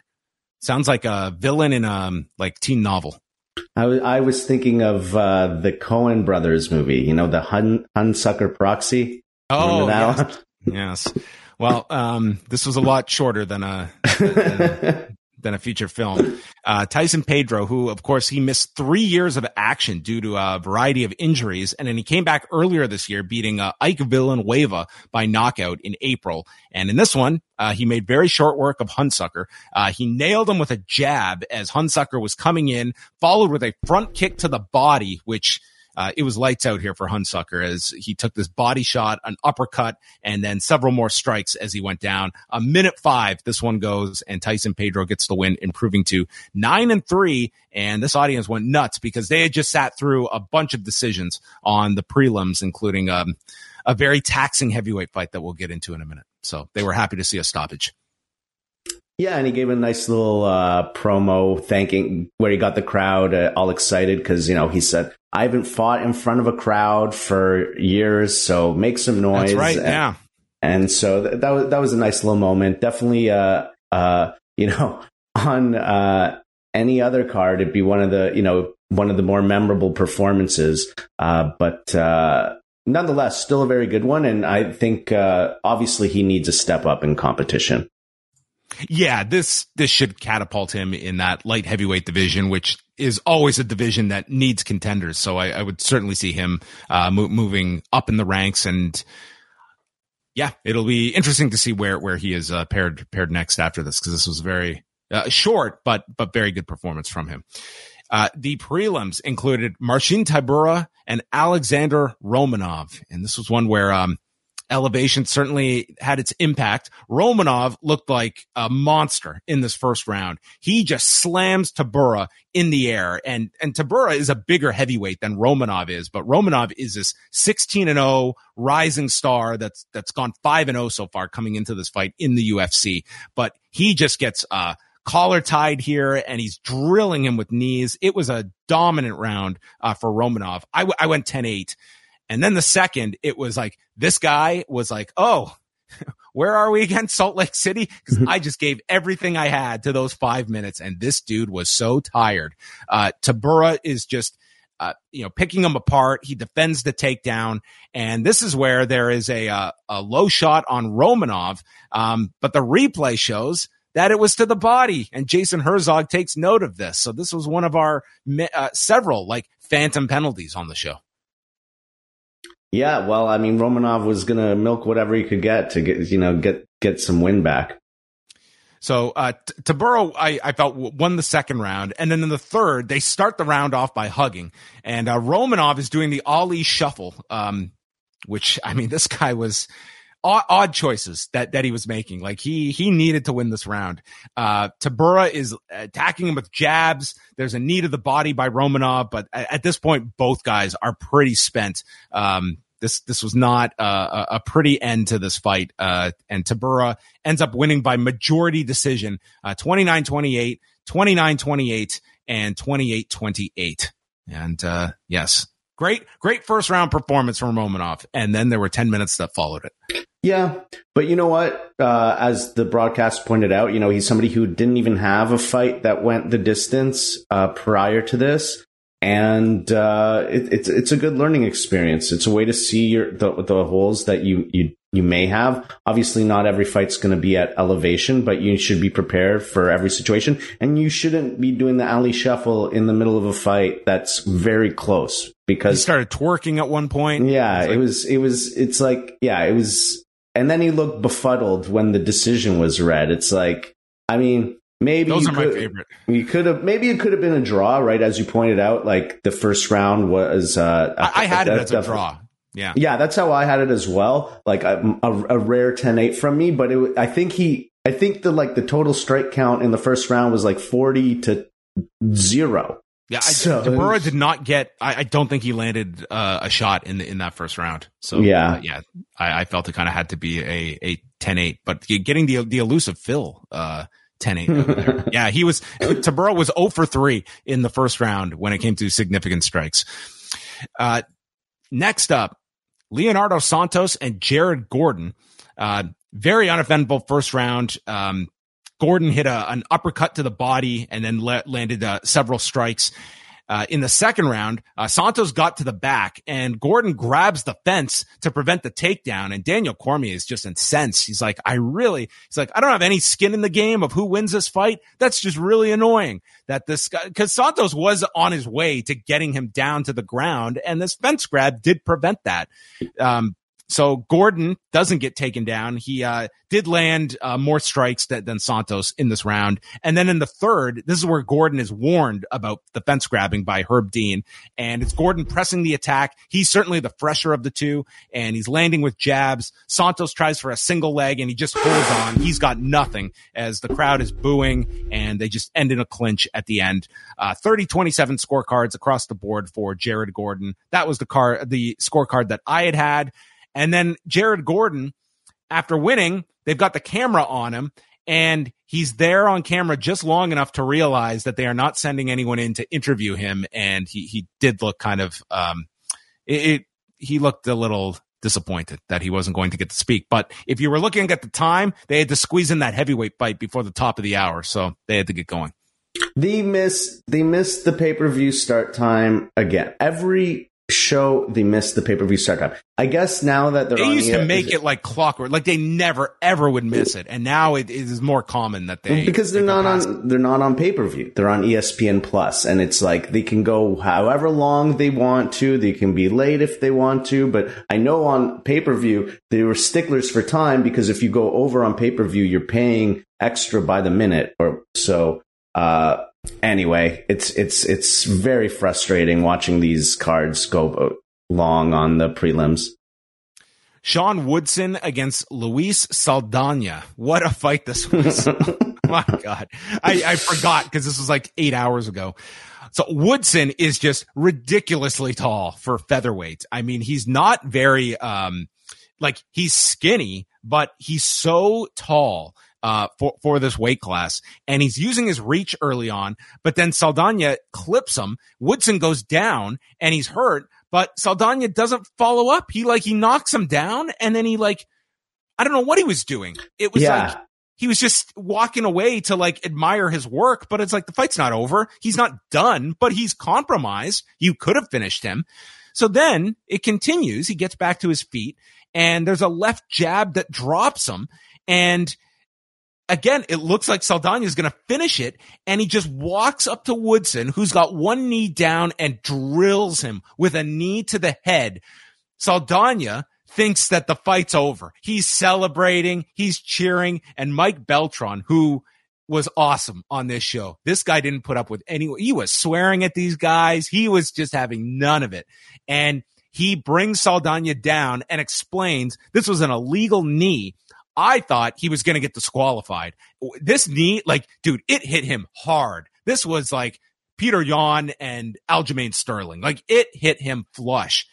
Sounds like a villain in a um, like teen novel.
I, w- I was thinking of uh, the Coen Brothers movie. You know, the Hun Hunsucker Proxy.
Oh, yes. yes. Well, um, this was a lot shorter than a, than, than a feature film. Uh, Tyson Pedro, who of course he missed three years of action due to a variety of injuries, and then he came back earlier this year, beating uh, Ike Villanueva by knockout in April. And in this one, uh, he made very short work of Hunsucker. Uh, he nailed him with a jab as Hunsucker was coming in, followed with a front kick to the body, which uh, it was lights out here for Hunsucker as he took this body shot, an uppercut, and then several more strikes as he went down. A minute five, this one goes, and Tyson Pedro gets the win, improving to nine and three. And this audience went nuts because they had just sat through a bunch of decisions on the prelims, including um, a very taxing heavyweight fight that we'll get into in a minute. So they were happy to see a stoppage.
Yeah, and he gave a nice little uh, promo thanking where he got the crowd uh, all excited because you know he said I haven't fought in front of a crowd for years, so make some noise.
That's right.
And,
yeah.
And so th- that was that was a nice little moment. Definitely, uh, uh, you know, on uh, any other card, it'd be one of the you know one of the more memorable performances. Uh, but uh, nonetheless, still a very good one. And I think uh, obviously he needs a step up in competition.
Yeah, this this should catapult him in that light heavyweight division, which is always a division that needs contenders. So I, I would certainly see him uh, mo- moving up in the ranks, and yeah, it'll be interesting to see where where he is uh, paired paired next after this because this was very uh, short but but very good performance from him. Uh, the prelims included Marcin Tybura and Alexander Romanov. And this was one where, um, elevation certainly had its impact. Romanov looked like a monster in this first round. He just slams Tybura in the air and, and Tybura is a bigger heavyweight than Romanov is, but Romanov is this 16 and 0 rising star that's, that's gone 5 and 0 so far coming into this fight in the UFC. But he just gets, uh, collar tied here and he's drilling him with knees. It was a dominant round uh, for Romanov. I, w- I went 10 8. And then the second, it was like, this guy was like, oh, where are we again? Salt Lake City? Because I just gave everything I had to those five minutes. And this dude was so tired. Uh, Tybura is just, uh, you know, picking him apart. He defends the takedown. And this is where there is a, uh, a low shot on Romanov. Um, but the replay shows that it was to the body. And Jason Herzog takes note of this. So this was one of our uh, several like phantom penalties on the show.
Yeah, well, I mean, Romanov was going to milk whatever he could get to get, you know, get get some win back.
So uh, Tybura, I, I felt won the second round, and then in the third, they start the round off by hugging, and uh, Romanov is doing the Ali shuffle, um, which I mean, this guy was odd, odd, choices that that he was making. Like he he needed to win this round. Uh, Tybura is attacking him with jabs. There's a knee to the body by Romanov, but at, at this point, both guys are pretty spent. Um, this this was not a pretty end to this fight. Uh, and Tybura ends up winning by majority decision, uh, 29-28, 29-28, and 28-28. And uh, yes, great great first round performance from Romanov. And then there were 10 minutes that followed it.
Yeah, but you know what? Uh, as the broadcast pointed out, you know he's somebody who didn't even have a fight that went the distance uh, prior to this, and uh, it, it's it's a good learning experience. It's a way to see your the, the holes that you you you may have. Obviously, not every fight's going to be at elevation, but you should be prepared for every situation, and you shouldn't be doing the Ali shuffle in the middle of a fight that's very close because
he started twerking at one point.
Yeah, like, it was it was it's like yeah, it was and then he looked befuddled when the decision was read. It's like, I mean, maybe
those are
could,
my favorite.
You could have maybe it could have been a draw, right? As you pointed out, like the first round was. Uh,
I, I had it as a draw. Yeah,
yeah, that's how I had it as well. Like a, a, a rare 10-8 from me, but it, I think he, I think the like the total strike count in the first round was like forty to zero.
Yeah, I, so, did not get. I, I don't think he landed uh, a shot in the, in that first round. So
yeah,
uh, yeah, I, I, felt it kind of had to be a a 10-8. But getting the the elusive Phil uh, 10-8 yeah, he was. Tybura was 0 for three in the first round when it came to significant strikes. Uh, next up, Leonardo Santos and Jared Gordon. Uh, very uneventful first round. Um, Gordon hit a, an uppercut to the body and then le- landed uh, several strikes. Uh, in the second round, uh, Santos got to the back and Gordon grabs the fence to prevent the takedown. And Daniel Cormier is just incensed. He's like, I really, he's like, I don't have any skin in the game of who wins this fight. That's just really annoying that this guy, cause Santos was on his way to getting him down to the ground and this fence grab did prevent that. Um, so Gordon doesn't get taken down. He uh, did land uh, more strikes than Santos in this round. And then in the third, this is where Gordon is warned about the fence grabbing by Herb Dean. And it's Gordon pressing the attack. He's certainly the fresher of the two, and he's landing with jabs. Santos tries for a single leg, and he just holds on. He's got nothing as the crowd is booing, and they just end in a clinch at the end. Uh, 30 27 scorecards across the board for Jared Gordon. That was the car, the scorecard that I had had. And then Jared Gordon, after winning, they've got the camera on him and he's there on camera just long enough to realize that they are not sending anyone in to interview him. And he, he did look kind of, um, it, it he looked a little disappointed that he wasn't going to get to speak. But if you were looking at the time, they had to squeeze in that heavyweight fight before the top of the hour. So they had to get going.
They miss they missed the pay per view start time again. Every show they missed the pay per view start time. I guess now that they're
they
used
to make it, it, like clockwork, like they never ever would miss it, and now it is more common that they
because they're
they
not on it. they're not on pay per view. They're on ESPN Plus, and it's like they can go however long they want to. They can be late if they want to, but I know on pay per view they were sticklers for time because if you go over on pay per view, you're paying extra by the minute or so. Uh, anyway, it's it's it's very frustrating watching these cards go long on the prelims.
Sean Woodson against Luis Saldana. What a fight this was. My God. I, I forgot because this was like eight hours ago. So Woodson is just ridiculously tall for featherweight. I mean, he's not very, um, like he's skinny, but he's so tall. Uh, for, for this weight class and he's using his reach early on, but then Saldana clips him. Woodson goes down and he's hurt, but Saldana doesn't follow up. He like, he knocks him down and then he like, I don't know what he was doing. It was yeah. like, he was just walking away to like admire his work, but it's like the fight's not over. He's not done, but he's compromised. You could have finished him. So then it continues. He gets back to his feet and there's a left jab that drops him. And again, it looks like Saldana is going to finish it. And he just walks up to Woodson, who's got one knee down and drills him with a knee to the head. Saldana thinks that the fight's over. He's celebrating, he's cheering, and Mike Beltran, who was awesome on this show. This guy didn't put up with any, he was swearing at these guys. He was just having none of it. And he brings Saldana down and explains this was an illegal knee. I thought he was going to get disqualified. This knee, like, dude, it hit him hard. This was like Petr Yan and Aljamain Sterling. Like, it hit him flush.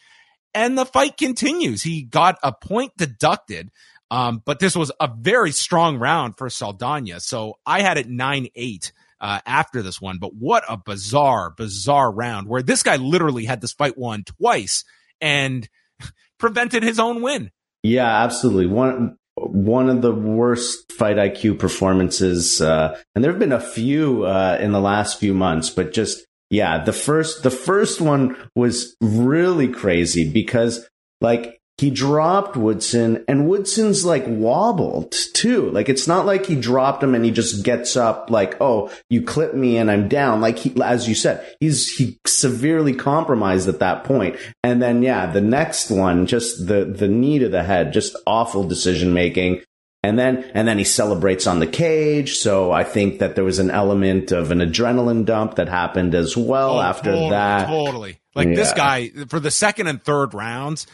And the fight continues. He got a point deducted. Um, but this was a very strong round for Saldana. So I had it 9 8 uh, after this one. But what a bizarre, bizarre round where this guy literally had this fight won twice and prevented his own win.
Yeah, absolutely. One one of the worst fight IQ performances, uh, and there have been a few uh, in the last few months, but just yeah, the first the first one was really crazy because like he dropped Woodson and Woodson's like wobbled too. Like it's not like he dropped him and he just gets up like, oh, you clip me and I'm down. Like he, as you said, he's he severely compromised at that point. And then yeah, the next one, just the the knee to the head, just awful decision making. And then, and then he celebrates on the cage. So I think that there was an element of an adrenaline dump that happened as well oh, after
totally,
that.
Totally. Like yeah. this guy for the second and third rounds,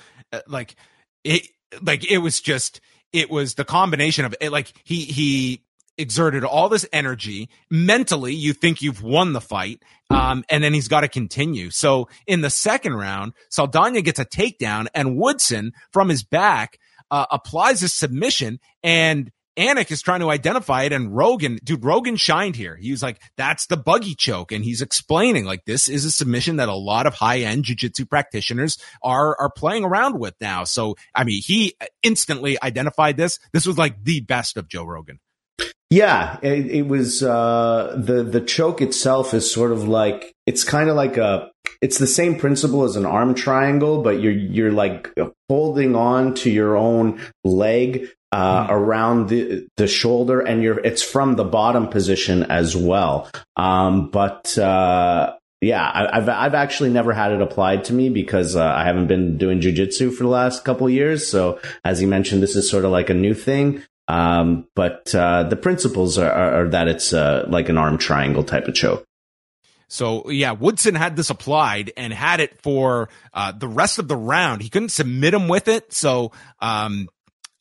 like it like it was just it was the combination of it like he he exerted all this energy. Mentally you think you've won the fight um and then he's got to continue. So in the second round saldana gets a takedown and woodson from his back uh, applies a submission and Anik is trying to identify it and Rogan, dude, Rogan shined here. He was like, that's the buggy choke. And he's explaining like this is a submission that a lot of high end jujitsu practitioners are, are playing around with now. So, I mean, he instantly identified this. This was like the best of Joe Rogan.
Yeah, it, it was, uh, the, the choke itself is sort of like, it's kind of like a, it's the same principle as an arm triangle, but you're, you're like holding on to your own leg uh, mm. around the the shoulder, and you're it's from the bottom position as well. Um, but uh, yeah, I, have I've actually never had it applied to me because uh, I haven't been doing jujitsu for the last couple years. So as you mentioned, this is sort of like a new thing. Um, but uh, the principles are, are, are that it's uh, like an arm triangle type of choke.
So yeah, Woodson had this applied and had it for uh, the rest of the round. He couldn't submit him with it, so um,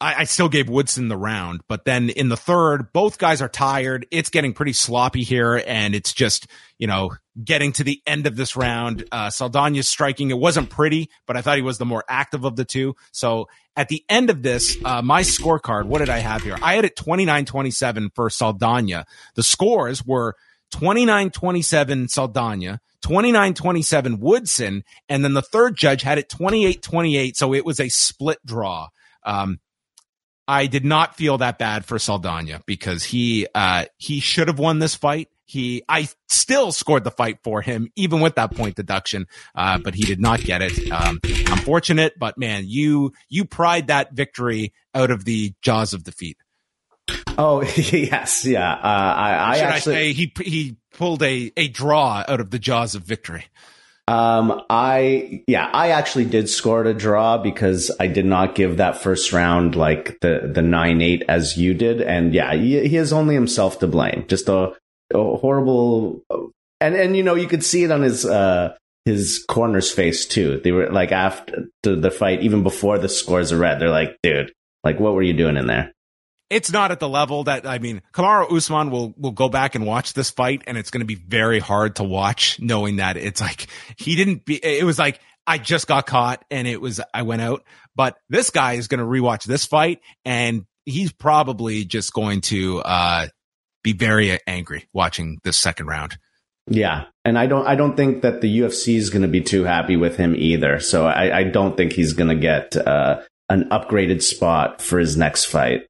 I, I, still gave Woodson the round, but then in the third, both guys are tired. It's getting pretty sloppy here, and it's just you know getting to the end of this round. Uh, Saldana's striking. It wasn't pretty, but I thought he was the more active of the two. So at the end of this, uh, my scorecard, what did I have here? I had it 29-27 for Saldana. The scores were 29-27 Saldana, 29-27 Woodson, and then the third judge had it 28-28. So it was a split draw. Um, I did not feel that bad for Saldana because he uh, he should have won this fight. He I still scored the fight for him even with that point deduction, uh, but he did not get it. Um, unfortunate, but man, you you pried that victory out of the jaws of defeat.
Oh yes, yeah. Uh, I, I
should
actually,
I say he he pulled a a draw out of the jaws of victory.
Um, I yeah, I actually did score a draw because I did not give that first round like the the nine eight as you did, and yeah, he, he has only himself to blame. Just a horrible. And and you know you could see it on his uh, his corner's face too. They were like after the fight, even before the scores are read, they're like, dude, like what were you doing in there?
It's not at the level that I mean, Kamaru Usman will will go back and watch this fight, and it's going to be very hard to watch, knowing that it's like he didn't be. It was like I just got caught, and it was I went out. But this guy is going to rewatch this fight, and he's probably just going to uh, be very angry watching this second round.
Yeah, and I don't I don't think that the UFC is going to be too happy with him either. So I, I don't think he's going to get uh, an upgraded spot for his next fight.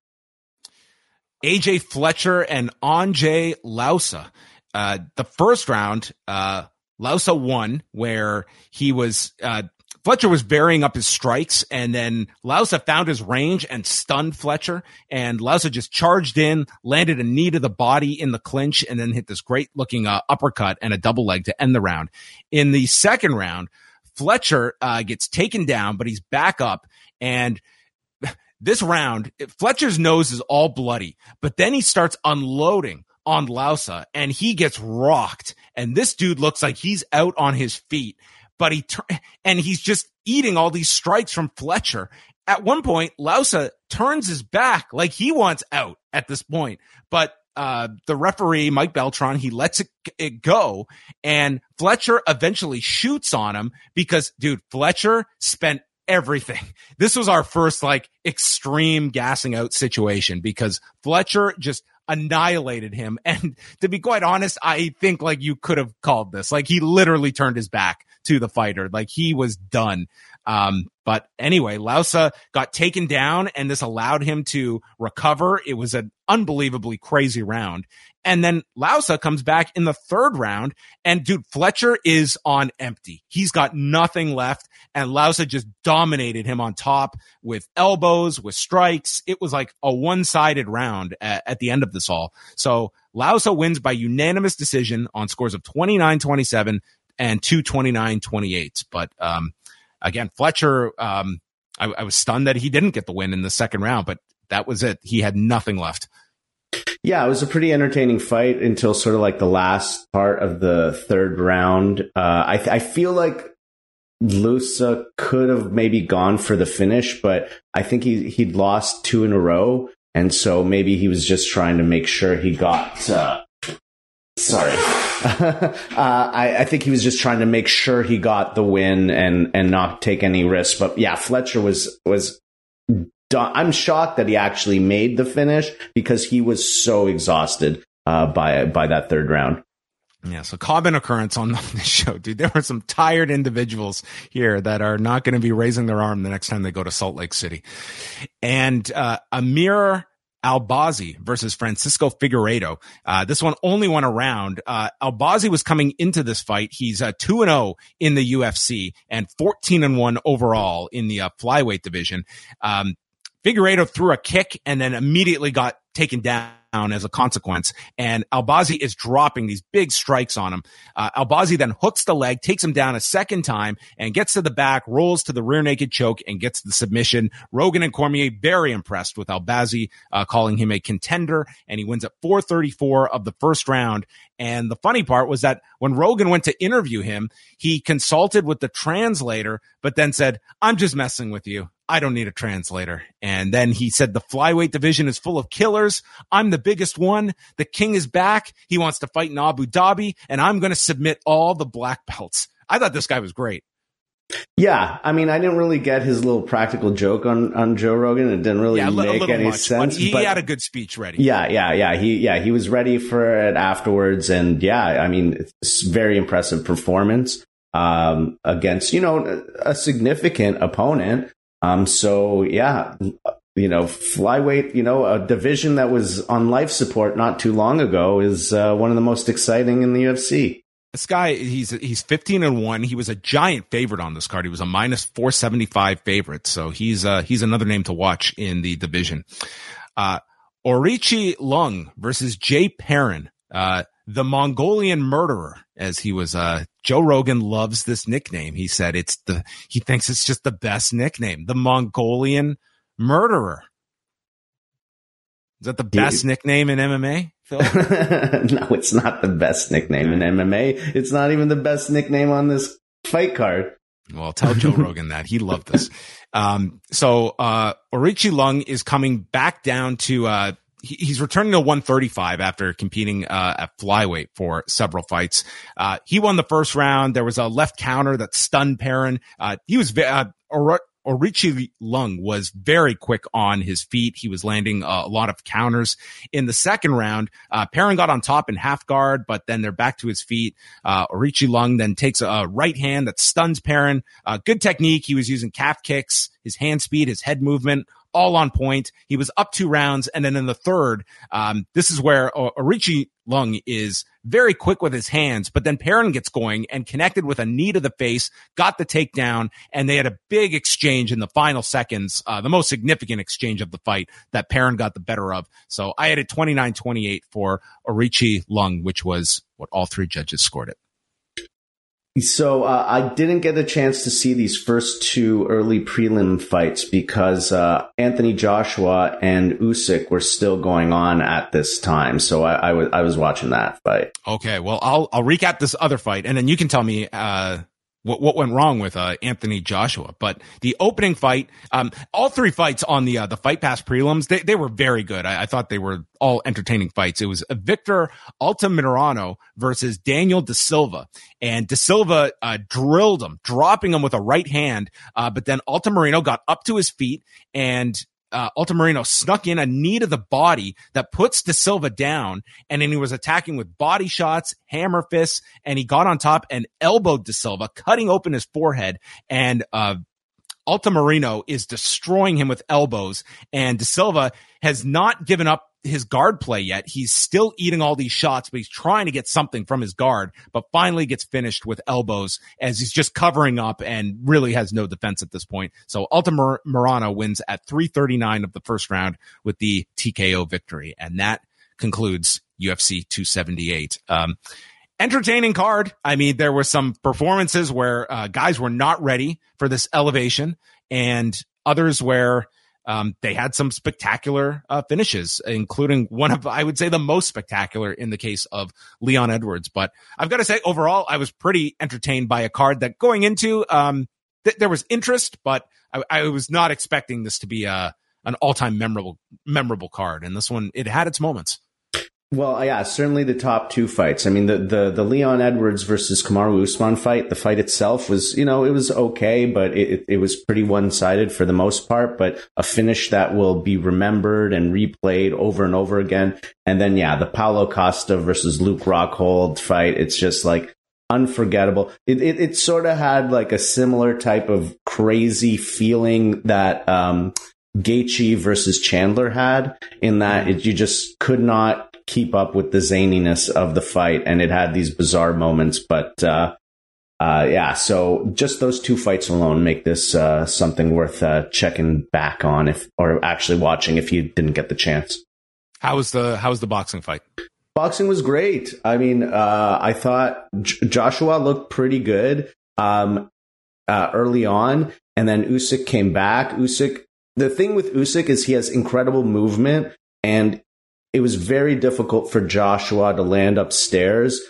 AJ Fletcher and Ange Loosa. Uh, the first round, uh, Loosa won where he was, uh, Fletcher was varying up his strikes and then Loosa found his range and stunned Fletcher and Loosa just charged in, landed a knee to the body in the clinch and then hit this great looking uh, uppercut and a double leg to end the round. In the second round, Fletcher uh, gets taken down, but he's back up and this round, Fletcher's nose is all bloody, but then he starts unloading on Loosa and he gets rocked. And this dude looks like he's out on his feet, but he, and he's just eating all these strikes from Fletcher. At one point, Loosa turns his back like he wants out at this point, but uh, the referee, Mike Beltran, he lets it, it go and Fletcher eventually shoots on him because dude, Fletcher spent everything. This was our first like extreme gassing out situation because Fletcher just annihilated him. And to be quite honest, I think like you could have called this. Like he literally turned his back to the fighter. Like he was done. Um, but anyway, Loosa got taken down and this allowed him to recover. It was an unbelievably crazy round. And then Loosa comes back in the third round and dude, Fletcher is on empty. He's got nothing left and Loosa just dominated him on top with elbows, with strikes. It was like a one-sided round at, at the end of this all. So Loosa wins by unanimous decision on scores of 29-27 and 229-28. But, um, again, Fletcher, um, I, I was stunned that he didn't get the win in the second round, but that was it. He had nothing left.
Yeah, it was a pretty entertaining fight until sort of like the last part of the third round. Uh, I, I feel like Loosa could have maybe gone for the finish, but I think he he'd lost two in a row, and so maybe he was just trying to make sure he got. Uh, sorry, uh, I, I, think he was just trying to make sure he got the win and and not take any risks. But yeah, Fletcher was was Done. I'm shocked that he actually made the finish because he was so exhausted uh, by by that third round.
Yeah, so common occurrence on this show, dude. There are some tired individuals here that are not going to be raising their arm the next time they go to Salt Lake City. And uh, Amir Albazi versus Francisco Figueiredo. Uh, this one only went around. Uh, Albazi was coming into this fight. He's uh, 2 and 0 in the UFC and 14 and 1 overall in the uh, flyweight division. Um, Figueiredo threw a kick and then immediately got taken down as a consequence. And Albazi is dropping these big strikes on him. Uh, Albazi then hooks the leg, takes him down a second time and gets to the back, rolls to the rear naked choke and gets the submission. Rogan and Cormier very impressed with Albazi, uh, calling him a contender and he wins at 434 of the first round. And the funny part was that when Rogan went to interview him, he consulted with the translator, but then said, I'm just messing with you. I don't need a translator. And then he said the flyweight division is full of killers. I'm the biggest one. The king is back. He wants to fight in Abu Dhabi and I'm going to submit all the black belts. I thought this guy was great.
Yeah, I mean, I didn't really get his little practical joke on, on Joe Rogan. It didn't really yeah, make any much, sense.
But he but had a good speech ready.
Yeah, yeah, yeah. He yeah he was ready for it afterwards, and yeah, I mean, it's very impressive performance um, against you know a significant opponent. Um, so yeah, you know, flyweight, you know, a division that was on life support not too long ago is uh, one of the most exciting in the UFC.
This guy, he's he's 15 and one. He was a giant favorite on this card. He was a minus 475 favorite. So he's uh he's another name to watch in the division. Uh, Aori Qileng versus Jay Perrin. Uh, the Mongolian murderer, as he was, uh, Joe Rogan loves this nickname. He said it's the, he thinks it's just the best nickname, the Mongolian murderer. Is that the best nickname in MMA Phil?
no, it's not the best nickname in MMA. It's not even the best nickname on this fight card.
Well, tell Joe Rogan that he loved this. Um, so, uh, Aori Qileng is coming back down to, uh, he, he's returning to 135 after competing, uh, at flyweight for several fights. Uh, he won the first round. There was a left counter that stunned Perrin. Uh, he was, uh, Aori Qileng was very quick on his feet. He was landing uh, a lot of counters in the second round. Uh, Perrin got on top in half guard, but then they're back to his feet. Uh, Aori Qileng then takes a right hand that stuns Perrin. Uh, good technique. He was using calf kicks, his hand speed, his head movement, all on point. He was up two rounds. And then in the third, um, this is where Aori Qileng is very quick with his hands, but then Perrin gets going and connected with a knee to the face, got the takedown, and they had a big exchange in the final seconds, uh, the most significant exchange of the fight that Perrin got the better of. So I had it 29-28 for Aori Qileng, which was what all three judges scored it.
So uh, I didn't get a chance to see these first two early prelim fights because uh, Anthony Joshua and Usyk were still going on at this time. So I, was I was watching that fight.
Okay, well I'll I'll recap this other fight and then you can tell me uh, what, what went wrong with uh, Anthony Joshua. But the opening fight, um, all three fights on the uh, the Fight Pass prelims, they, they were very good. I, I thought they were all entertaining fights. It was Victor Altamirano versus Daniel Da Silva, and Da Silva uh, drilled him, dropping him with a right hand. Uh, but then Altamirano got up to his feet and uh, Altamirano snuck in a knee to the body that puts Da Silva down, and then he was attacking with body shots, hammer fists, and he got on top and elbowed Da Silva, cutting open his forehead, and uh, Altamirano is destroying him with elbows, and Da Silva has not given up his guard play yet. He's still eating all these shots, but he's trying to get something from his guard, but finally gets finished with elbows as he's just covering up and really has no defense at this point. So Altamirano wins at 339 of the first round with the TKO victory. And that concludes UFC 278. Um, entertaining card. I mean, there were some performances where uh, guys were not ready for this elevation and others where um, they had some spectacular uh, finishes, including one of, I would say, the most spectacular in the case of Leon Edwards. But I've got to say, overall, I was pretty entertained by a card that going into, um, th- there was interest, but I, I, was not expecting this to be a, uh, an all time memorable, memorable card. And this one, it had its moments.
Well, yeah, certainly the top two fights. I mean, the, the, the Leon Edwards versus Kamaru Usman fight, the fight itself was, you know, it was okay, but it, it was pretty one sided for the most part, but a finish that will be remembered and replayed over and over again. And then, yeah, the Paulo Costa versus Luke Rockhold fight, it's just like unforgettable. It, it, it sort of had like a similar type of crazy feeling that, um, Gaethje versus Chandler had in that it, you just could not keep up with the zaniness of the fight, and it had these bizarre moments. But uh, uh, yeah, so just those two fights alone make this uh, something worth uh, checking back on, if or actually watching if you didn't get the chance.
How was the How was the boxing fight?
Boxing was great. I mean, uh, I thought J- Joshua looked pretty good um, uh, early on, and then Usyk came back. Usyk. The thing with Usyk is he has incredible movement, and it was very difficult for Joshua to land upstairs.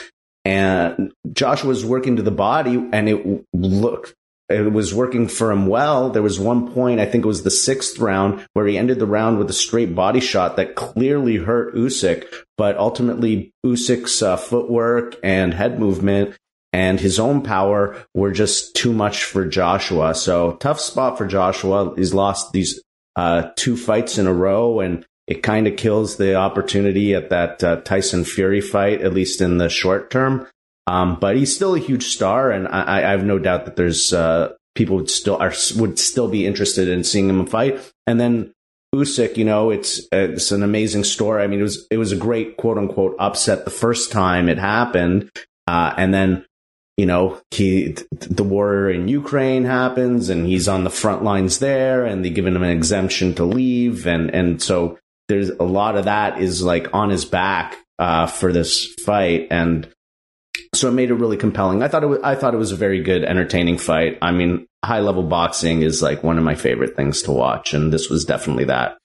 And Joshua was working to the body and it looked, it was working for him well. There was one point, I think it was the sixth round, where he ended the round with a straight body shot that clearly hurt Usyk. But ultimately, Usyk's uh, footwork and head movement and his own power were just too much for Joshua. So tough spot for Joshua. He's lost these uh, two fights in a row and it kind of kills the opportunity at that uh, Tyson Fury fight, at least in the short term. Um, but he's still a huge star, and I, I have no doubt that there's uh, people would still are would still be interested in seeing him fight. And then Usyk, you know, it's it's an amazing story. I mean, it was it was a great quote unquote upset the first time it happened, uh, and then you know he the war in Ukraine happens, and he's on the front lines there, and they give him an exemption to leave, and and so there's a lot of that is like on his back uh, for this fight, and so it made it really compelling. I thought it was, I thought it was a very good, entertaining fight. I mean, high level boxing is like one of my favorite things to watch, and this was definitely that.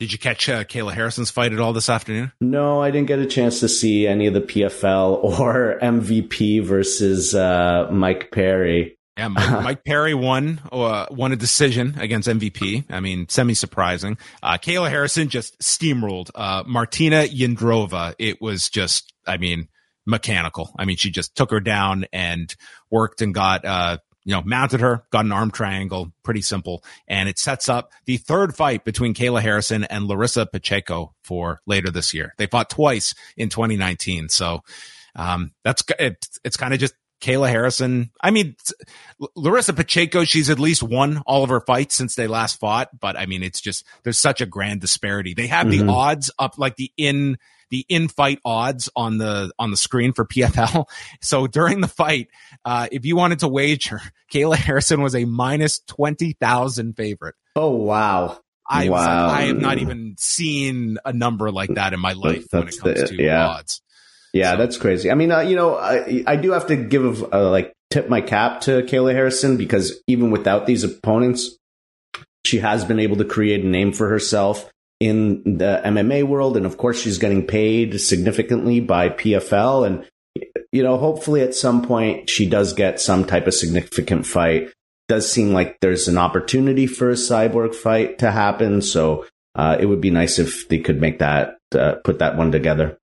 Did you catch uh, Kayla Harrison's fight at all this afternoon?
No, I didn't get a chance to see any of the PFL or MVP versus uh, Mike Perry.
Yeah, Mike, Mike Perry won uh, won a decision against MVP. I mean, semi surprising. Uh, Kayla Harrison just steamrolled uh, Martina Jindrova. It was just, I mean, mechanical. I mean, she just took her down and worked and got uh, you know, mounted her, got an arm triangle, pretty simple. And it sets up the third fight between Kayla Harrison and Larissa Pacheco for later this year. They fought twice in 2019. So, um, that's, it, it's kind of just Kayla Harrison. I mean, Larissa Pacheco, she's at least won all of her fights since they last fought. But I mean, it's just, there's such a grand disparity. They have mm-hmm. the odds up like the in, the in fight odds on the on the screen for PFL. So during the fight, uh, if you wanted to wager, Kayla Harrison was a minus twenty thousand favorite.
Oh wow!
I wow. Like, I have not even seen a number like that in my life that's when it comes the, to yeah. odds.
Yeah, so. that's crazy. I mean, uh, you know, I, I do have to give uh, like tip my cap to Kayla Harrison because even without these opponents, she has been able to create a name for herself in the MMA world. And of course, she's getting paid significantly by PFL. And, you know, hopefully at some point she does get some type of significant fight. Does seem like there's an opportunity for a cyborg fight to happen. So uh, it would be nice if they could make that, uh, put that one together.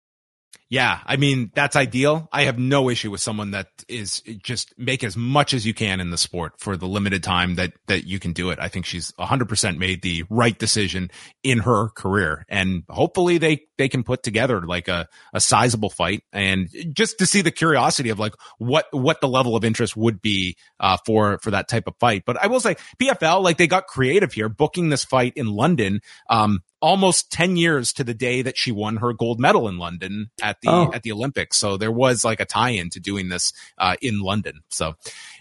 Yeah, I mean that's ideal. I have no issue with someone that is just make as much as you can in the sport for the limited time that that you can do it. I think she's 100% made the right decision in her career and hopefully they they can put together like a a sizable fight and just to see the curiosity of like what what the level of interest would be uh, for for that type of fight. But I will say PFL like they got creative here booking this fight in London um almost 10 years to the day that she won her gold medal in London at the oh. at the Olympics. So there was like a tie-in to doing this uh, in London. So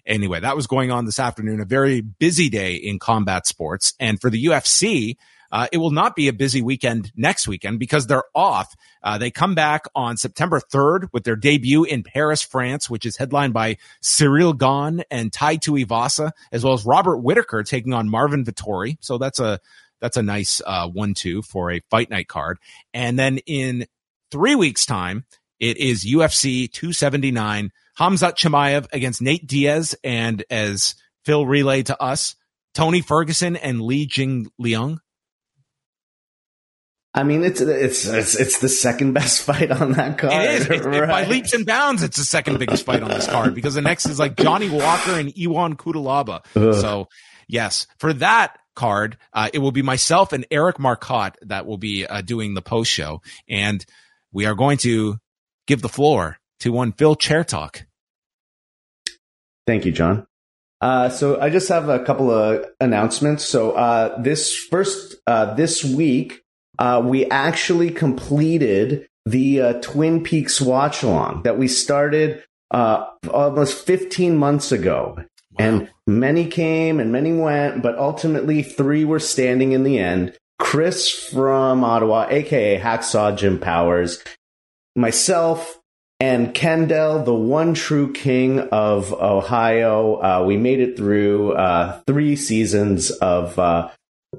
anyway, that was going on this afternoon. A very busy day in combat sports, and for the UFC. Uh, it will not be a busy weekend next weekend because they're off. Uh, they come back on September 3rd with their debut in Paris, France, which is headlined by Cyril Gane and Tai Tuivasa, as well as Robert Whitaker taking on Marvin Vettori. So that's a that's a nice uh, one-two for a fight night card. And then in three weeks' time, it is UFC 279. Khamzat Chimaev against Nate Diaz, and as Phil relayed to us, Tony Ferguson and Li Jingliang.
I mean, it's it's it's it's the second best fight on that card.
It is. right? by leaps and bounds, it's the second biggest fight on this card because the next is like Johnny Walker and Ion Cutelaba. So, yes, for that, card. Uh, it will be myself and Eric Marcotte that will be uh, doing the post show, and we are going to give the floor to one Phil Chertok.
Thank you, John. Uh, so I just have a couple of announcements. So uh, this first uh, this week, uh, we actually completed the Twin Peaks watch along that we started almost 15 months ago. And many came and many went, but ultimately three were standing in the end. Chris from Ottawa, aka Hacksaw Jim Powers, myself, and Kendall, the one true king of Ohio. Uh, we made it through uh, three seasons of uh,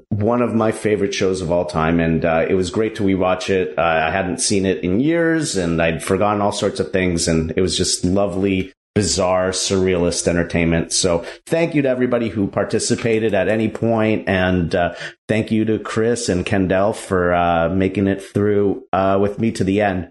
one of my favorite shows of all time, and uh, it was great to rewatch it. Uh, I hadn't seen it in years, and I'd forgotten all sorts of things, and it was just lovely bizarre, surrealist entertainment. So thank you to everybody who participated at any point, and uh, thank you to Chris and Kendall for uh, making it through uh, with me to the end.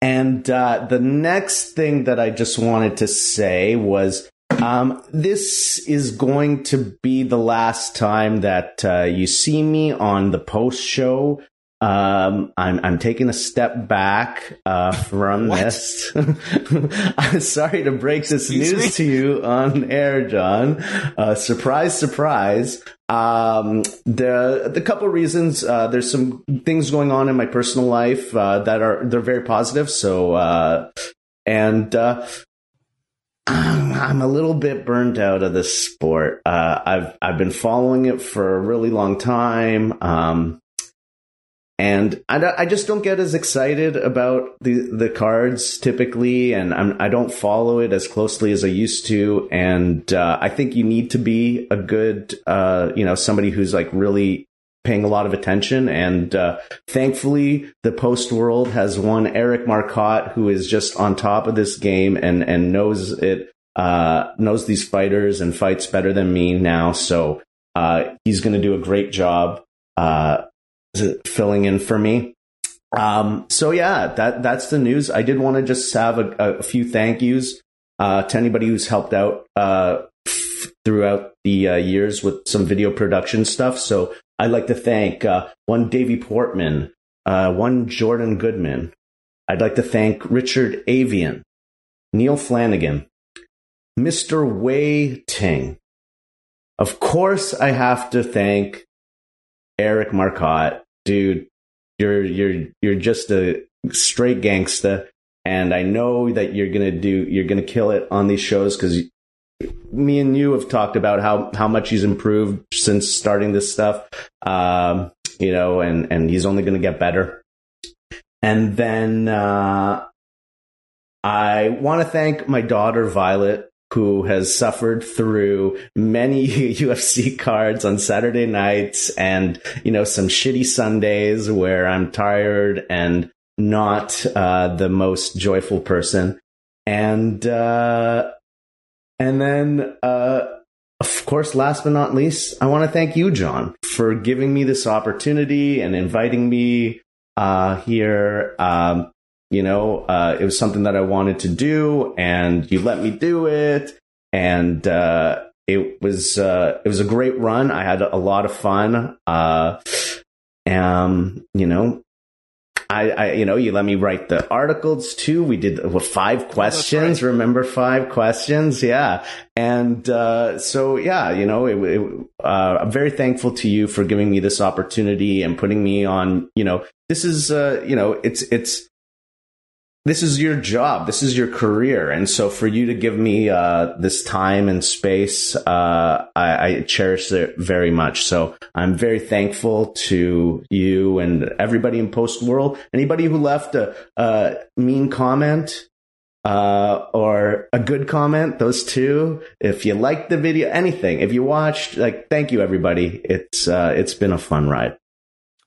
And uh, the next thing that I just wanted to say was um, this is going to be the last time that uh, you see me on the post show um, I'm I'm taking a step back uh, from this. I'm sorry to break this Excuse news me? to you on air, John. Uh, surprise, surprise. Um, the the couple reasons. Uh, there's some things going on in my personal life uh, that are they're very positive. So uh, and uh, I'm a little bit burned out of this sport. Uh, I've I've been following it for a really long time. Um, and I, I just don't get as excited about the the cards typically, and I'm, I do not follow it as closely as I used to. And uh, I think you need to be a good, uh, you know, somebody who's like really paying a lot of attention. And uh, thankfully, the post world has one Eric Marcotte who is just on top of this game and and knows it uh, knows these fighters and fights better than me now. So uh, he's going to do a great job uh, filling in for me. Um, so yeah, that that's the news. I did want to just have a, a few thank yous uh, to anybody who's helped out uh, throughout the uh, years with some video production stuff. So I'd like to thank uh, one Davy Portman, uh, one Jordan Goodman. I'd like to thank Richard Avian, Neil Flanagan, Mr. Wei Ting. Of course, I have to thank Eric Marcotte, dude. You're you're you're just a straight gangsta, and I know that you're gonna do you're gonna kill it on these shows because me and you have talked about how how much he's improved since starting this stuff. Um, you know, and and he's only going to get better. And then uh, I want to thank my daughter Violet, who has suffered through many UFC cards on Saturday nights, and you know some shitty Sundays where I'm tired and not uh, the most joyful person. And uh, and then, uh, of course, last but not least, I want to thank you, John, for giving me this opportunity and inviting me uh, here. Um, you know, uh, it was something that I wanted to do, and you let me do it, and uh, it was uh, it was a great run. I had a lot of fun. Uh, um, you know, I, I, you know, you let me write the articles too. We did what, five questions. Right. Remember five questions? Yeah. And, uh, so yeah, you know, it, it, uh, I'm very thankful to you for giving me this opportunity and putting me on, you know, this is, uh, you know, it's, it's, this is your job. This is your career. And so for you to give me, uh, this time and space, uh, I, I, cherish it very much. So I'm very thankful to you and everybody in post world. Anybody who left a, a mean comment, uh, or a good comment, those two. If you liked the video, anything, if you watched, like, thank you everybody. It's, uh, it's been a fun ride.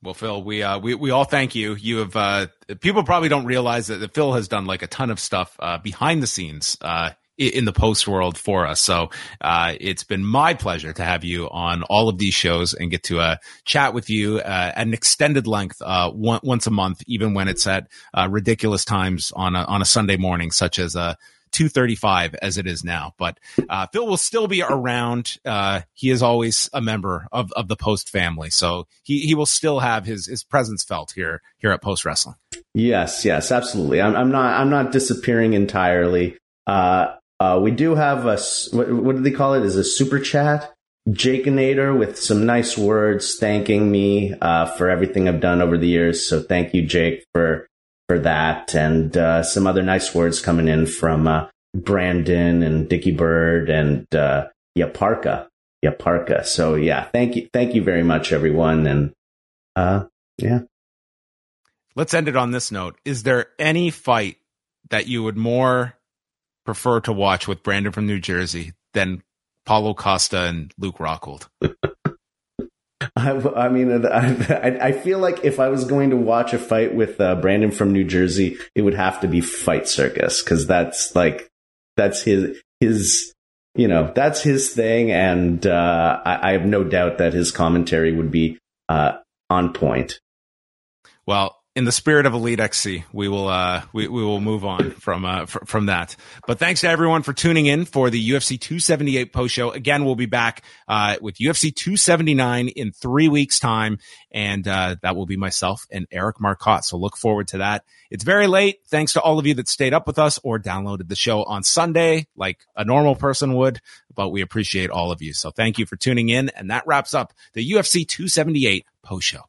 Well, Phil, we uh, we we all thank you. You have uh, people probably don't realize that Phil has done like a ton of stuff uh, behind the scenes uh, in the post world for us. So uh, it's been my pleasure to have you on all of these shows and get to uh, chat with you uh, at an extended length uh, one, once a month, even when it's at uh, ridiculous times on a on a Sunday morning, such as a 235 as it is now. But uh, Phil will still be around. Uh, he is always a member of, of the Post family, so he, he will still have his his presence felt here here at Post Wrestling.
Yes, yes, absolutely. I'm, I'm not I'm not disappearing entirely. Uh, uh, we do have a what, what do they call it? Is a super chat. Jake Nader with some nice words thanking me uh, for everything I've done over the years. So thank you, Jake, for for that, and uh, some other nice words coming in from uh, Brandon and Dicky Bird and uh, Yaparka. Yaparka. So yeah, thank you, thank you very much, everyone, and uh, yeah.
Let's end it on this note. Is there any fight that you would more prefer to watch with Brandon from New Jersey than Paulo Costa and Luke Rockhold?
I, I mean, I, I, feel like if I was going to watch a fight with uh, Brandon from New Jersey, it would have to be Fight Circus because that's like that's his his you know that's his thing, and uh, I, I, have no doubt that his commentary would be uh, on point.
Well, in the spirit of Elite XC, we will uh, we, we will move on from uh, fr- from that. But thanks to everyone for tuning in for the UFC 278 post show. Again, we'll be back uh, with UFC 279 in three weeks' time, and uh, that will be myself and Eric Marcotte. So look forward to that. It's very late. Thanks to all of you that stayed up with us or downloaded the show on Sunday, like a normal person would. But we appreciate all of you. So thank you for tuning in, and that wraps up the UFC 278 post show.